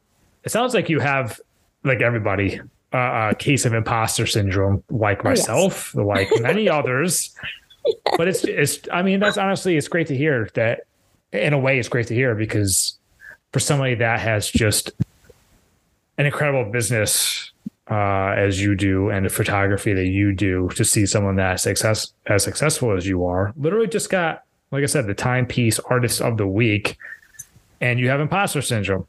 it sounds like you have like everybody uh, a case of imposter syndrome, like myself, oh, yes. like many others. yes. But it's it's. I mean, that's honestly, it's great to hear that. In a way, it's great to hear because for somebody that has just an incredible business uh, as you do and the photography that you do, to see someone that success as successful as you are, literally just got, like I said, the timepiece artist of the week, and you have imposter syndrome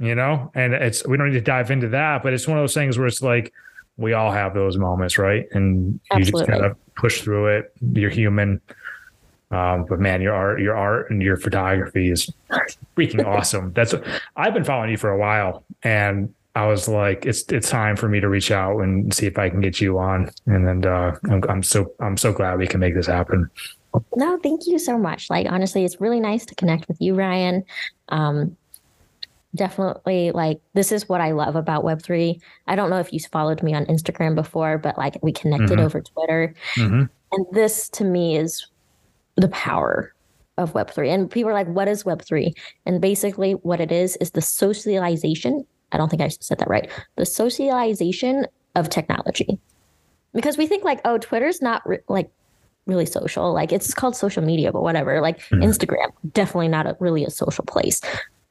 you know, and it's we don't need to dive into that, but it's one of those things where it's like we all have those moments, right? And Absolutely. you just gotta push through it. You're human. Um, but man, your art, your art and your photography is freaking awesome. That's I've been following you for a while, and I was like, it's it's time for me to reach out and see if I can get you on. And then uh, I'm, I'm so I'm so glad we can make this happen. No, thank you so much. Like honestly, it's really nice to connect with you, Ryan. Um, definitely like this is what I love about Web3. I don't know if you followed me on Instagram before, but like we connected mm-hmm. over Twitter. Mm-hmm. And this to me is the power of Web3. And people are like, what is Web3? And basically, what it is is the socialization. I don't think I said that right. The socialization of technology. Because we think like, oh, Twitter's not re- like really social. Like it's called social media, but whatever. Like mm-hmm. Instagram, definitely not a, really a social place.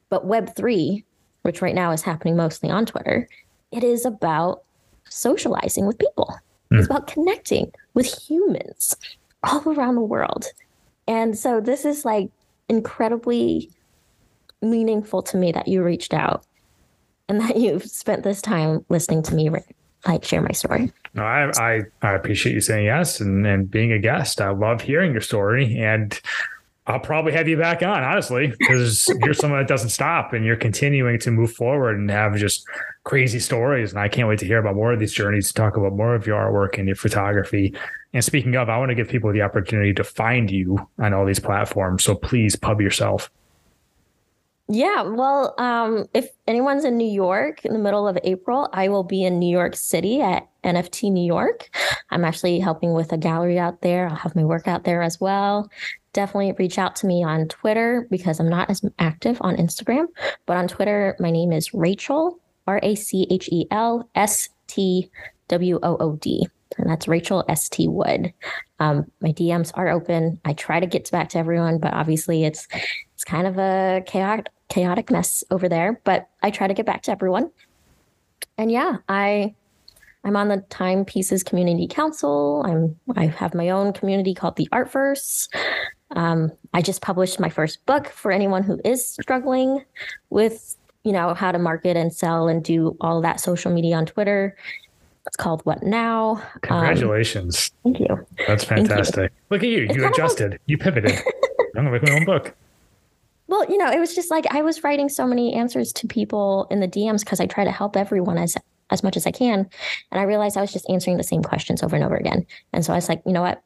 But Web3, which right now is happening mostly on Twitter, it is about socializing with people. Mm. It's about connecting with humans all around the world. And so this is like incredibly meaningful to me that you reached out and that you've spent this time listening to me like share my story. No, I, I, I appreciate you saying yes and, and being a guest. I love hearing your story and I'll probably have you back on, honestly, because you're someone that doesn't stop and you're continuing to move forward and have just crazy stories. And I can't wait to hear about more of these journeys, to talk about more of your artwork and your photography. And speaking of, I want to give people the opportunity to find you on all these platforms. So please pub yourself. Yeah, well, um, if anyone's in New York in the middle of April, I will be in New York City at NFT New York. I'm actually helping with a gallery out there. I'll have my work out there as well. Definitely reach out to me on Twitter because I'm not as active on Instagram, but on Twitter, my name is Rachel, R A C H E L S T W O O D and that's Rachel St Wood. Um, my DMs are open. I try to get back to everyone, but obviously it's it's kind of a chaotic chaotic mess over there. But I try to get back to everyone. And yeah, I I'm on the Timepieces Community Council. I'm I have my own community called the Artverse. Um, I just published my first book for anyone who is struggling with you know how to market and sell and do all that social media on Twitter it's called What Now. Um, Congratulations. Um, thank you. That's fantastic. You. Look at you. It's you adjusted. Like... you pivoted. I'm to write my own book. Well, you know, it was just like I was writing so many answers to people in the DMs because I try to help everyone as as much as I can. And I realized I was just answering the same questions over and over again. And so I was like, you know what?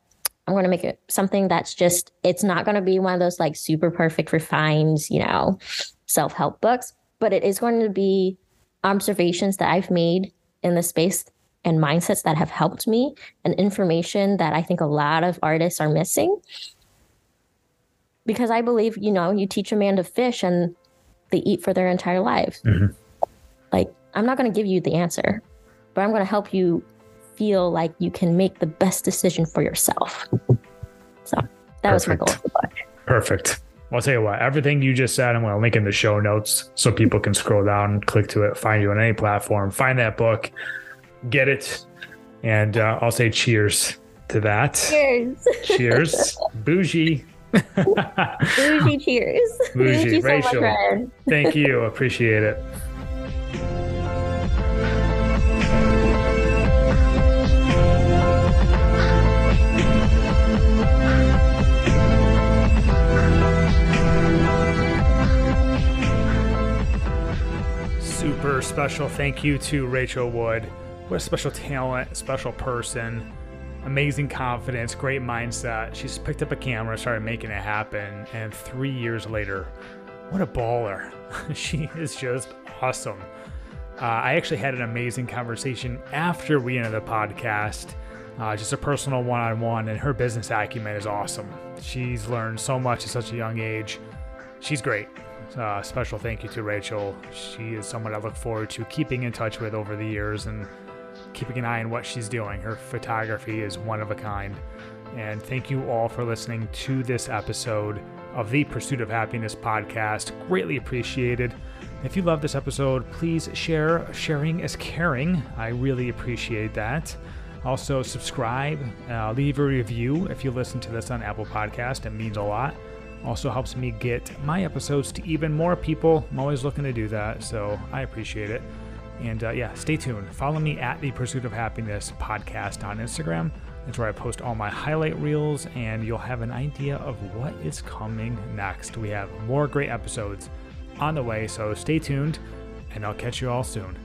I'm going to make it something that's just, it's not going to be one of those like super perfect, refined, you know, self help books, but it is going to be observations that I've made in the space and mindsets that have helped me and information that I think a lot of artists are missing. Because I believe, you know, you teach a man to fish and they eat for their entire lives. Mm-hmm. Like, I'm not going to give you the answer, but I'm going to help you feel like you can make the best decision for yourself. So that Perfect. was my goal of the book. Perfect. I'll tell you what, everything you just said, I'm going to link in the show notes so people can scroll down, click to it, find you on any platform, find that book get it. And uh, I'll say cheers to that. Cheers. Cheers. Bougie. Bougie cheers. Bougie. Thank you so Rachel. Much, Thank you. Appreciate it. Super special thank you to Rachel Wood. What a special talent, special person, amazing confidence, great mindset. She's picked up a camera, started making it happen, and three years later, what a baller. she is just awesome. Uh, I actually had an amazing conversation after we ended the podcast, uh, just a personal one on one, and her business acumen is awesome. She's learned so much at such a young age. She's great. Uh, special thank you to Rachel. She is someone I look forward to keeping in touch with over the years and keeping an eye on what she's doing. Her photography is one of a kind. And thank you all for listening to this episode of the Pursuit of Happiness podcast. Greatly appreciated. If you love this episode, please share. Sharing is caring. I really appreciate that. Also, subscribe, uh, leave a review if you listen to this on Apple Podcast. It means a lot. Also helps me get my episodes to even more people. I'm always looking to do that, so I appreciate it. And uh, yeah, stay tuned. Follow me at the Pursuit of Happiness podcast on Instagram. It's where I post all my highlight reels, and you'll have an idea of what is coming next. We have more great episodes on the way, so stay tuned, and I'll catch you all soon.